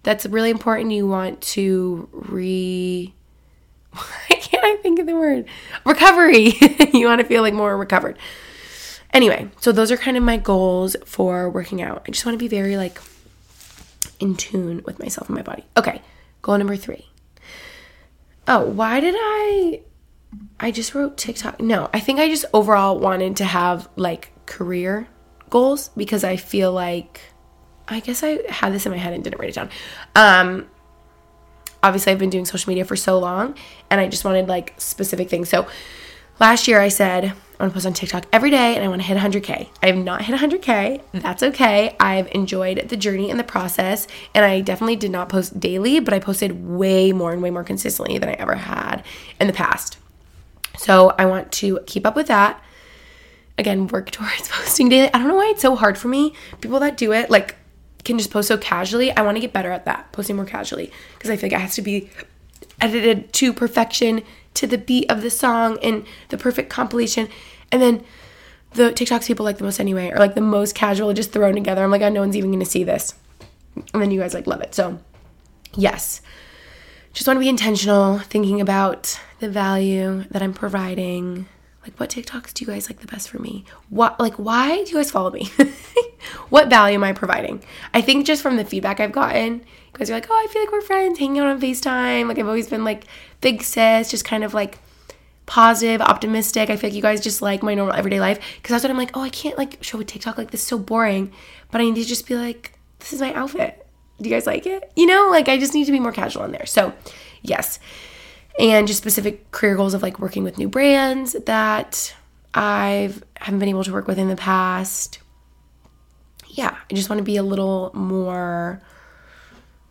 Speaker 1: That's really important. You want to re [laughs] why can't I think of the word? Recovery. [laughs] you want to feel like more recovered. Anyway, so those are kind of my goals for working out. I just want to be very like in tune with myself and my body. Okay, goal number three. Oh, why did I? I just wrote TikTok. No, I think I just overall wanted to have like career goals because I feel like I guess I had this in my head and didn't write it down. Um, obviously, I've been doing social media for so long and I just wanted like specific things. So last year I said I want to post on TikTok every day and I want to hit 100K. I have not hit 100K. That's okay. I've enjoyed the journey and the process. And I definitely did not post daily, but I posted way more and way more consistently than I ever had in the past. So I want to keep up with that. Again, work [laughs] towards posting daily. I don't know why it's so hard for me. People that do it, like, can just post so casually. I want to get better at that, posting more casually, because I feel like it has to be edited to perfection to the beat of the song and the perfect compilation. And then the TikToks people like the most anyway, or like the most casual, just thrown together. I'm like, oh, no one's even gonna see this. And then you guys like love it. So, yes, just want to be intentional, thinking about the value that I'm providing. Like, what TikToks do you guys like the best for me? What, like, why do you guys follow me? [laughs] what value am I providing? I think just from the feedback I've gotten, because you're like, oh, I feel like we're friends, hanging out on FaceTime. Like I've always been like big sis, just kind of like positive, optimistic. I feel like you guys just like my normal everyday life. Because that's what I'm like, oh, I can't like show a TikTok like this is so boring. But I need to just be like, this is my outfit. Do you guys like it? You know, like I just need to be more casual in there. So yes. And just specific career goals of like working with new brands that I've haven't been able to work with in the past. Yeah, I just want to be a little more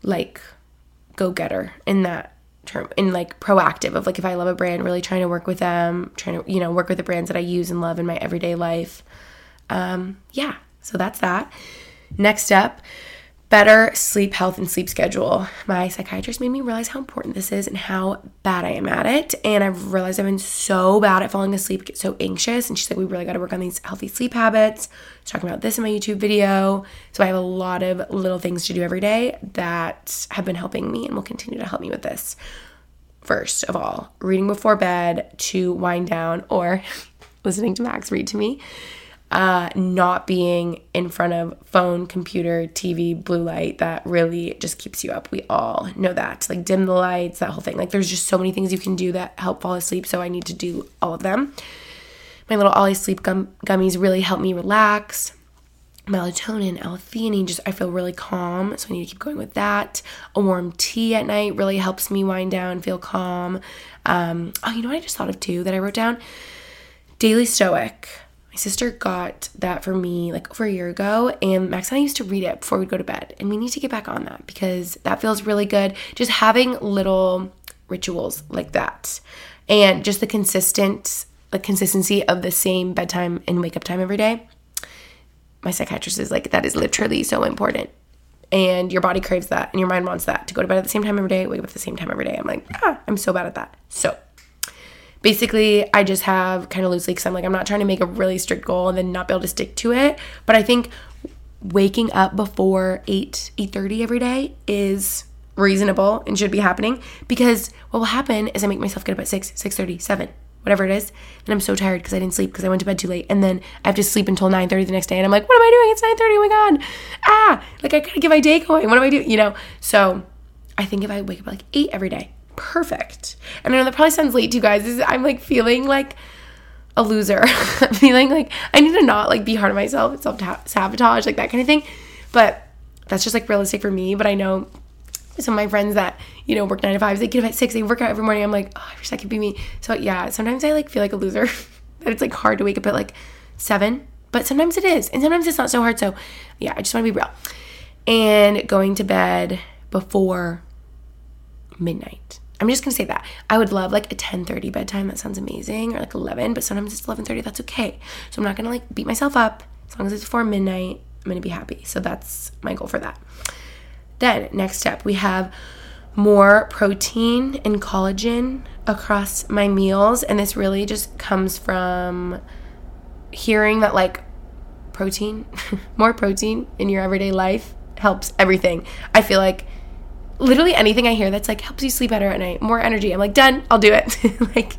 Speaker 1: like go getter in that term in like proactive of like if I love a brand, really trying to work with them, trying to, you know, work with the brands that I use and love in my everyday life. Um, yeah, so that's that. Next up, better sleep health and sleep schedule. My psychiatrist made me realize how important this is and how bad I am at it. And I've realized I've been so bad at falling asleep, get so anxious. And she's like, we really got to work on these healthy sleep habits. I was talking about this in my YouTube video. So I have a lot of little things to do every day that have been helping me and will continue to help me with this. First of all, reading before bed to wind down or [laughs] listening to Max read to me uh, not being in front of phone, computer, TV, blue light that really just keeps you up. We all know that. Like dim the lights, that whole thing. Like there's just so many things you can do that help fall asleep. So I need to do all of them. My little OLLY sleep gum- gummies really help me relax. Melatonin, L-theanine, just I feel really calm, so I need to keep going with that. A warm tea at night really helps me wind down, feel calm. Um, oh, you know what I just thought of too that I wrote down? Daily Stoic my sister got that for me like over a year ago, and Max and I used to read it before we'd go to bed. And we need to get back on that because that feels really good. Just having little rituals like that, and just the consistent, the consistency of the same bedtime and wake up time every day. My psychiatrist is like, that is literally so important. And your body craves that, and your mind wants that to go to bed at the same time every day, wake up at the same time every day. I'm like, ah, I'm so bad at that. So, basically I just have kind of loosely because I'm like I'm not trying to make a really strict goal and then not be able to stick to it. But I think waking up before 8 8:30 every day is reasonable and should be happening because what will happen is I make myself get up at 6 6:30 7 whatever it is. And I'm so tired because I didn't sleep because I went to bed too late. And then I have to sleep until 9:30 the next day. And I'm like what am I doing? It's 9:30 oh my god. Ah like I gotta get my day going. What am I doing? you know? So I think if I wake up like 8 every day perfect. And I know that probably sounds late to you guys. Is I'm like feeling like a loser. [laughs] feeling like I need to not like be hard on myself, self sabotage, like that kind of thing. But that's just like realistic for me. But I know some of my friends that you know work nine to fives, they get up at six, they work out every morning. I'm like, oh, I wish that could be me. So yeah, sometimes I like feel like a loser. [laughs] that it's like hard to wake up at like seven, but sometimes it is, and sometimes it's not so hard. So yeah, I just want to be real. And going to bed before midnight. I'm just gonna say that. I would love like a 10:30 bedtime. That sounds amazing, or like 11. But sometimes it's 11:30. That's okay. So I'm not gonna like beat myself up. As long as it's before midnight, I'm gonna be happy. So that's my goal for that. Then next step, we have more protein and collagen across my meals, and this really just comes from hearing that like protein, [laughs] more protein in your everyday life helps everything. I feel like literally anything I hear that's like helps you sleep better at night, more energy. I'm like, done, I'll do it. [laughs] like,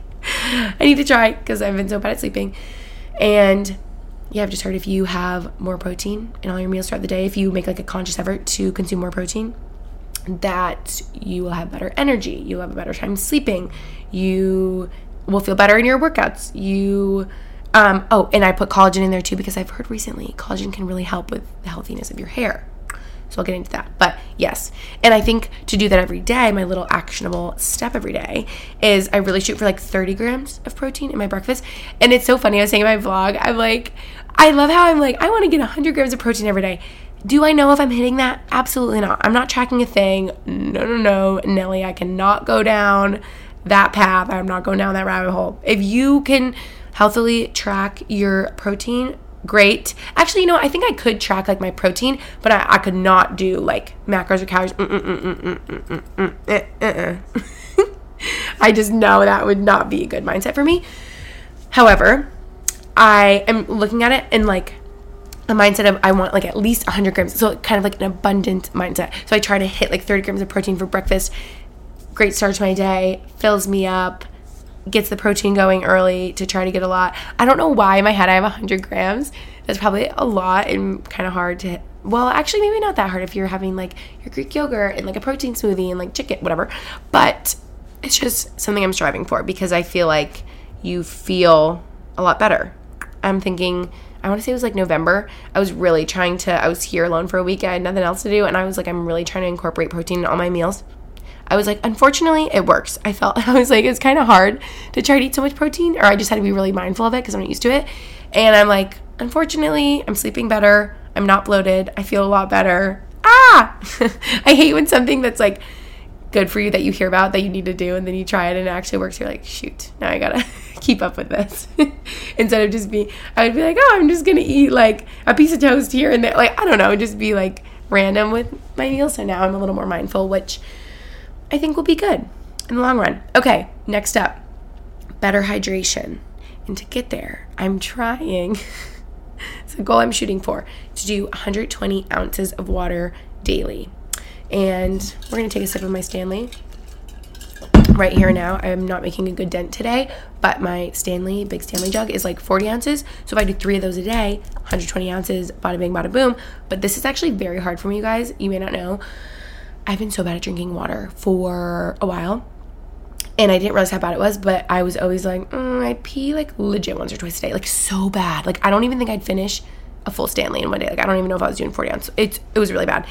Speaker 1: I need to try because I've been so bad at sleeping. And yeah, I've just heard if you have more protein in all your meals throughout the day, if you make like a conscious effort to consume more protein, that you will have better energy. You'll have a better time sleeping. You will feel better in your workouts. You, um, oh, and I put collagen in there too because I've heard recently collagen can really help with the healthiness of your hair. So I'll get into that. But Yes. And I think to do that every day, my little actionable step every day is I really shoot for like 30 grams of protein in my breakfast. And it's so funny. I was saying in my vlog, I'm like, I love how I'm like, I want to get 100 grams of protein every day. Do I know if I'm hitting that? Absolutely not. I'm not tracking a thing. No, no, no. Nelly, I cannot go down that path. I'm not going down that rabbit hole. If you can healthily track your protein, great. Actually, you know, I think I could track like my protein, but I, I could not do like macros or calories. I just know that would not be a good mindset for me. However, I am looking at it in like a mindset of I want like at least 100 grams. So kind of like an abundant mindset. So I try to hit like 30 grams of protein for breakfast. Great start to my day, fills me up, gets the protein going early to try to get a lot. I don't know why in my head I have 100 grams. That's probably a lot and kind of hard to. Well, actually, maybe not that hard if you're having like your Greek yogurt and like a protein smoothie and like chicken, whatever. But it's just something I'm striving for because I feel like you feel a lot better. I'm thinking, I want to say it was like November. I was really trying to, I was here alone for a week. I had nothing else to do. And I was like, I'm really trying to incorporate protein in all my meals. I was like, unfortunately, it works. I felt, [laughs] I was like, it's kind of hard to try to eat so much protein, or I just had to be really mindful of it because I'm not used to it. And I'm like, unfortunately, I'm sleeping better. I'm not bloated. I feel a lot better. Ah! [laughs] I hate when something that's like good for you that you hear about that you need to do and then you try it and it actually works. You're like, shoot, now I gotta [laughs] keep up with this. Instead of just being, I would be like, oh, I'm just gonna eat like a piece of toast here and there. Like, I don't know, just be like random with my meals. So now I'm a little more mindful, which I think will be good in the long run. Okay, next up better hydration. And to get there, I'm trying, [laughs] it's a goal I'm shooting for, to do 120 ounces of water daily. And we're gonna take a sip of my Stanley right here now. I'm not making a good dent today, but my Stanley, big Stanley jug is like 40 ounces. So if I do three of those a day, 120 ounces, bada bing, bada boom. But this is actually very hard for me, you guys. You may not know. I've been so bad at drinking water for a while. And I didn't realize how bad it was, but I was always like, mm, I pee like legit once or twice a day, like so bad. Like I don't even think I'd finish a full Stanley in one day. Like I don't even know if I was doing 40 ounces. It's it was really bad,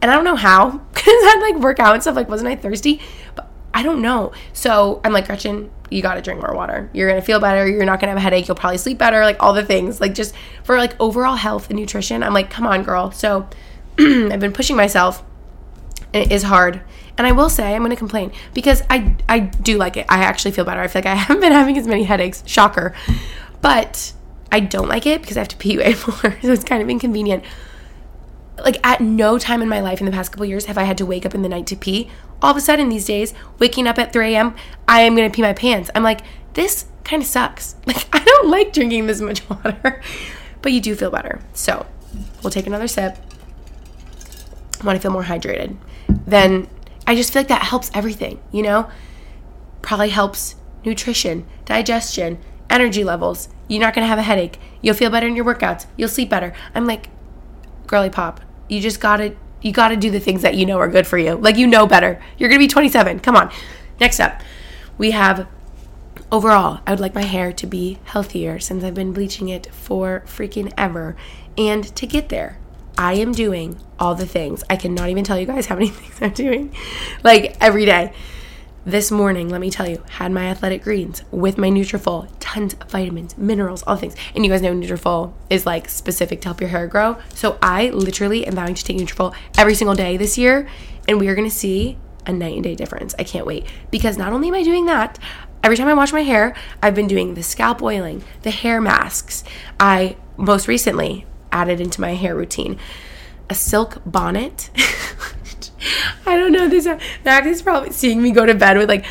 Speaker 1: and I don't know how [laughs] because I'd like work out and stuff. Like wasn't I thirsty? But I don't know. So I'm like Gretchen, you got to drink more water. You're gonna feel better. You're not gonna have a headache. You'll probably sleep better. Like all the things. Like just for like overall health and nutrition. I'm like, come on, girl. So [clears throat] I've been pushing myself it is hard. And I will say I'm going to complain because I I do like it. I actually feel better. I feel like I [laughs] haven't been having as many headaches. Shocker. But I don't like it because I have to pee way [laughs] more. So it's kind of inconvenient. Like at no time in my life in the past couple years have I had to wake up in the night to pee. All of a sudden these days, waking up at 3 a.m., I am to pee my pants. I'm like, this kind of sucks. [laughs] Like I don't like drinking this much water. But you do feel better. So we'll take another sip. Want to feel more hydrated then I just feel like that helps everything, you know? Probably helps nutrition, digestion, energy levels. You're not gonna have a headache. You'll feel better in your workouts. You'll sleep better. I'm like, girly pop, you just gotta you gotta do the things that you know are good for you. Like you know better. You're gonna be 27. Come on. Next up, we have overall, I would like my hair to be healthier since I've been bleaching it for freaking ever. And to get there, I am doing all the things. I cannot even tell you guys how many [laughs] things I'm doing, like every day. This morning, let me tell you, had my athletic greens with my Nutrafol, tons of vitamins, minerals, all things. And you guys know Nutrafol is like specific to help your hair grow. So I literally am vowing to take Nutrafol every single day this year, and we are going to see a night and day difference. I can't wait because not only am I doing that, every time I wash my hair, I've been doing the scalp oiling, the hair masks. I most recently added into my hair routine a silk bonnet. [laughs] I don't know. This Max is probably seeing me go to bed with like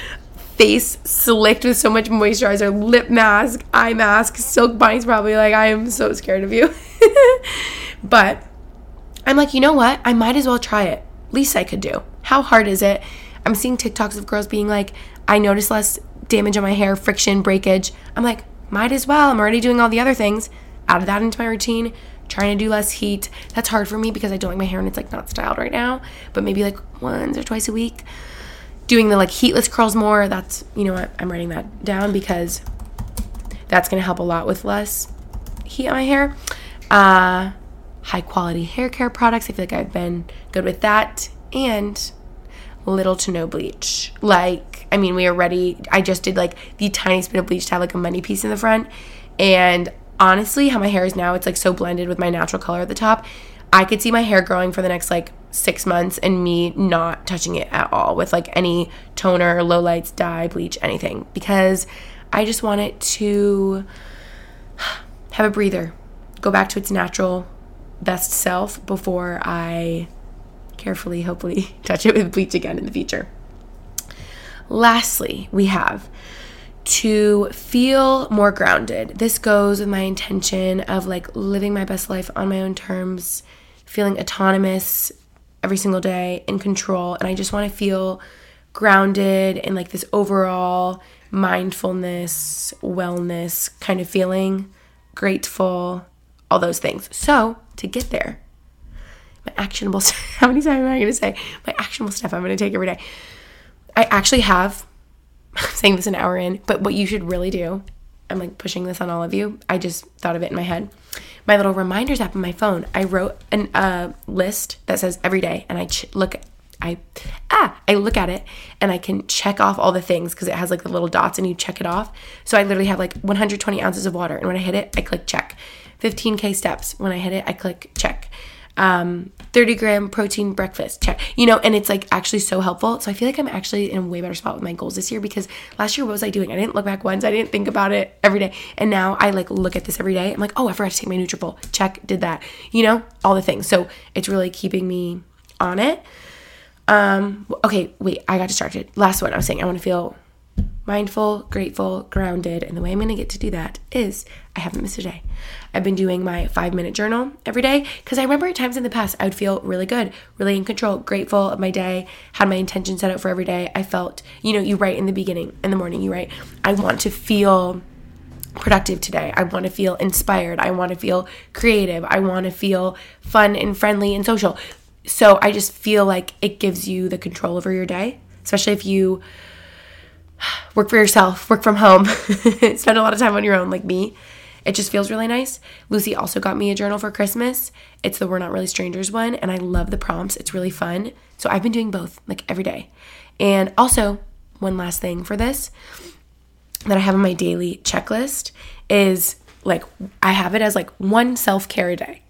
Speaker 1: face slicked with so much moisturizer, lip mask, eye mask, silk bonnet. bonnet's probably like, I am so scared of you. [laughs] but I'm like, you know what? I might as well try it. Least I could do. How hard is it? I'm seeing TikToks of girls being like, I notice less damage on my hair, friction, breakage. I'm like, might as well. I'm already doing all the other things. Add that into my routine trying to do less heat. That's hard for me because I don't like my hair and it's like not styled right now. But maybe like once or twice a week. Doing the like heatless curls more. That's you know what I'm writing that down because that's gonna help a lot with less heat on my hair. Uh, high quality hair care products. I feel like I've been good with that. and little to no bleach. Like, I mean, we already, I just did like the tiniest bit of bleach to have like a money piece in the front. And honestly, how my hair is now, it's like so blended with my natural color at the top. I could see my hair growing for the next like six months and me not touching it at all with like any toner, low lights, dye, bleach, anything because I just want it to [sighs] have a breather, go back to its natural best self before I carefully, hopefully, [laughs] touch it with bleach again in the future. Lastly, we have to feel more grounded. This goes with my intention of like living my best life on my own terms, feeling autonomous every single day, in control. And I just want to feel grounded in like this overall mindfulness, wellness kind of feeling, grateful, all those things. So, to get there, my actionable [laughs] how many times am I going to say my actionable stuff I'm going to take every day? I actually have, [laughs] Saying this an hour in, but what you should really do, I'm like pushing this on all of you. I just thought of it in my head. My little reminders app on my phone, I wrote a uh, list that says every day, and I ch- look I ah I look at it and I can check off all the things because it has like the little dots and you check it off. So I literally have like 120 ounces of water, and when I hit it, I click check. 15k steps. When I hit it, I click check. Um, 30 gram protein breakfast check. You know, and it's like actually so helpful. So I feel like I'm actually in a way better spot with my goals this year because last year what was I doing? I didn't look back once. I didn't think about it every day, and now I like look at this every day. I'm like, oh, I forgot to take my Nutrafol. Check, did that. You know, all the things. So it's really keeping me on it. Um, okay, wait, I got distracted. Last one I was saying I want to feel mindful, grateful, grounded. And the way I'm going to get to do that is I haven't missed a day. I've been doing my five minute journal every day because I remember at times in the past I would feel really good, really in control, grateful of my day, had my intention set out for every day. I felt, you know, you write in the beginning, in the morning, you write, I want to feel productive today. I want to feel inspired. I want to feel creative. I want to feel fun and friendly and social. So I just feel like it gives you the control over your day, especially if you [sighs] work for yourself, work from home, [laughs] spend a lot of time on your own, like me. It just feels really nice. Lucy also got me a journal for Christmas. It's the We're Not Really Strangers one, and I love the prompts. It's really fun. So I've been doing both, like every day. And also, one last thing for this that I have on my daily checklist is like I have it as like one self care a day.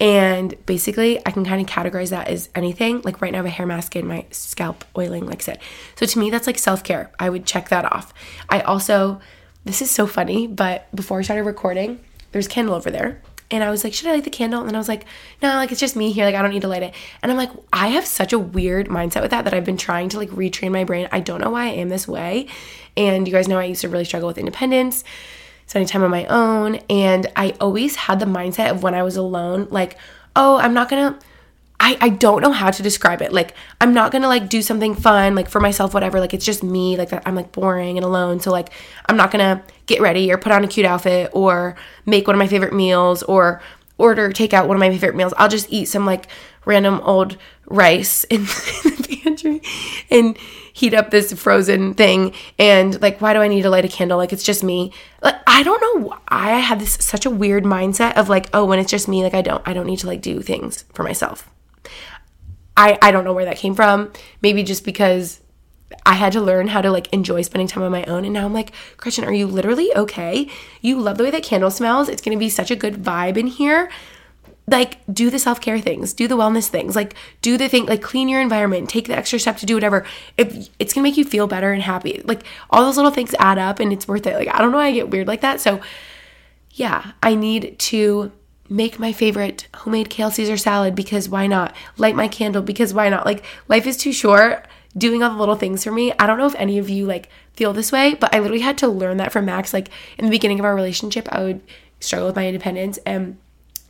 Speaker 1: And basically, I can kind of categorize that as anything. Like right now, I have a hair mask and my scalp oiling, like I said. So to me, that's like self care. I would check that off. I also, this is so funny, but before I started recording, there's candle over there. And I was like, should I light the candle? And then I was like, no, like it's just me here. Like I don't need to light it. And I'm like, I have such a weird mindset with that that I've been trying to like retrain my brain. I don't know why I am this way. And you guys know I used to really struggle with independence spending time on my own. And I always had the mindset of when I was alone, like, oh, I'm not gonna. I, I don't know how to describe it. Like, I'm not gonna like do something fun, like for myself, whatever. Like, it's just me. Like, I'm like boring and alone. So, like, I'm not gonna get ready or put on a cute outfit or make one of my favorite meals or order takeout one of my favorite meals. I'll just eat some like random old rice [laughs] in, the pantry and heat up this frozen thing. And like why do i need to light a candle? Like it's just me. Like i don't know why i have this such a weird mindset of like oh when it's just me like i don't i don't need to like do things for myself. I i don't know where that came from. Maybe just because I had to learn how to like enjoy spending time on my own. And now I'm like, Gretchen, are you literally okay? You love the way that candle smells. It's gonna be such a good vibe in here. Like do the self-care things. Do the wellness things. Like do the thing like clean your environment. Take the extra step to do whatever. If it's gonna make you feel better and happy. Like all those little things add up and it's worth it. Like i don't know why i get weird like that. So yeah i need to make my favorite homemade kale caesar salad because why not? Light my candle because why not? Like life is too short doing all the little things for me i don't know if any of you like feel this way but i literally had to learn that from max like in the beginning of our relationship i would struggle with my independence and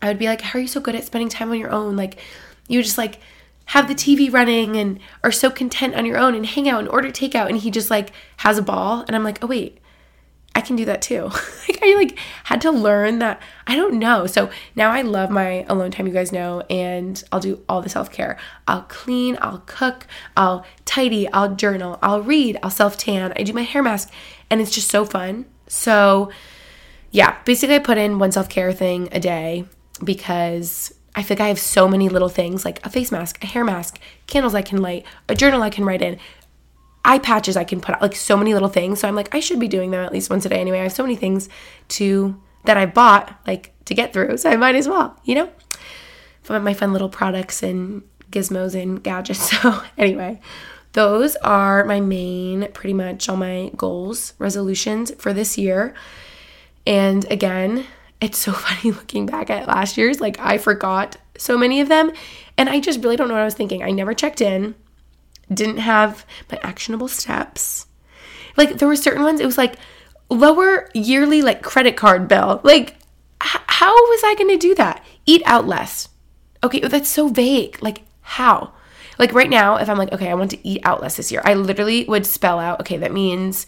Speaker 1: I would be like, How are you so good at spending time on your own? Like, you just like have the TV running and are so content on your own and hang out and order takeout. And he just like has a ball. And I'm like, Oh, wait, I can do that too. [laughs] like, I like had to learn that. I don't know. So now I love my alone time, you guys know, and I'll do all the self care. I'll clean, I'll cook, I'll tidy, I'll journal, I'll read, I'll self tan, I do my hair mask, and it's just so fun. So, yeah, basically, I put in one self care thing a day because I feel like I have so many little things like a face mask, a hair mask, candles I can light, a journal I can write in, eye patches I can put out, like so many little things. So I'm like, I should be doing them at least once a day anyway. I have so many things to that I bought like to get through, so I might as well, you know, my fun little products and gizmos and gadgets. [laughs] So anyway, those are my main, pretty much all my goals, resolutions for this year. And again, it's so [laughs] funny looking back at last year's. Like, I forgot so many of them. And I just really don't know what I was thinking. I never checked in, didn't have my actionable steps. Like, there were certain ones, it was like lower yearly, like, credit card bill. Like, h- how was I going to do that? Eat out less. Okay, oh, that's so vague. Like, how? Like, right now, if I'm like, okay, I want to eat out less this year, I literally would spell out, okay, that means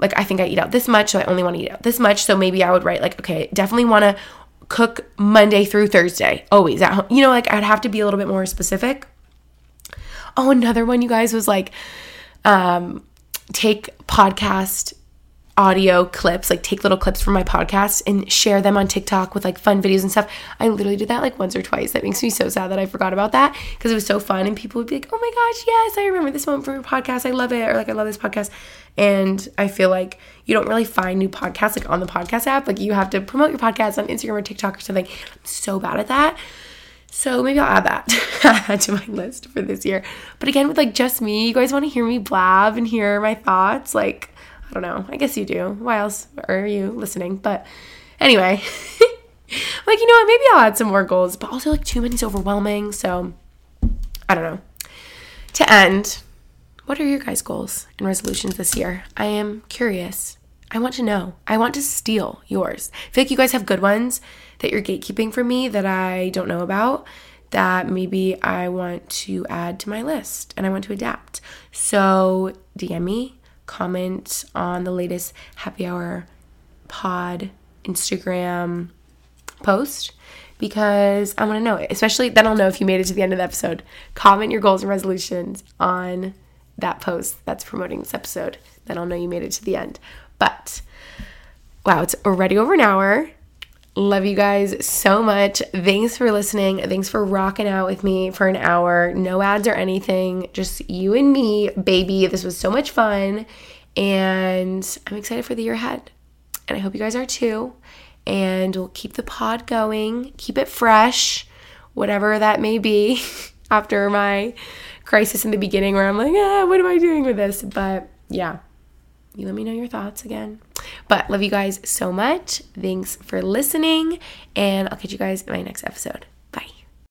Speaker 1: like I think I eat out this much, so I only want to eat out this much. So maybe I would write like, okay, definitely want to cook Monday through Thursday, always at home. You know, like I'd have to be a little bit more specific. Oh, another one, you guys, was like, um, take podcast audio clips, like take little clips from my podcast and share them on TikTok with like fun videos and stuff. I literally did that like once or twice. That makes me so sad that I forgot about that because it was so fun and people would be like, "Oh my gosh, yes, I remember this moment from your podcast. I love it." Or like, "I love this podcast." And I feel like you don't really find new podcasts like on the podcast app. Like you have to promote your podcast on Instagram or TikTok or something. I'm so bad at that. So maybe I'll add that [laughs] to my list for this year. But again, with like just me, you guys want to hear me blab and hear my thoughts, like I don't know. I guess you do. Why else are you listening? But anyway, [laughs] like, you know what? Maybe I'll add some more goals, but also, like, too many is overwhelming. So I don't know. To end, what are your guys' goals and resolutions this year? I am curious. I want to know. I want to steal yours. I feel like you guys have good ones that you're gatekeeping for me that I don't know about that maybe I want to add to my list and I want to adapt. So DM me comment on the latest happy hour pod Instagram post because I want to know it. Especially then I'll know if you made it to the end of the episode. Comment your goals and resolutions on that post that's promoting this episode. Then I'll know you made it to the end. But wow, it's already over an hour. Love you guys so much. Thanks for listening. Thanks for rocking out with me for an hour. No ads or anything, just you and me, baby. This was so much fun. And I'm excited for the year ahead. And I hope you guys are too. And we'll keep the pod going, keep it fresh, whatever that may be [laughs] after my crisis in the beginning where I'm like, ah, what am I doing with this? But yeah, you let me know your thoughts again. But love you guys so much. Thanks for listening, and I'll catch you guys in my next episode.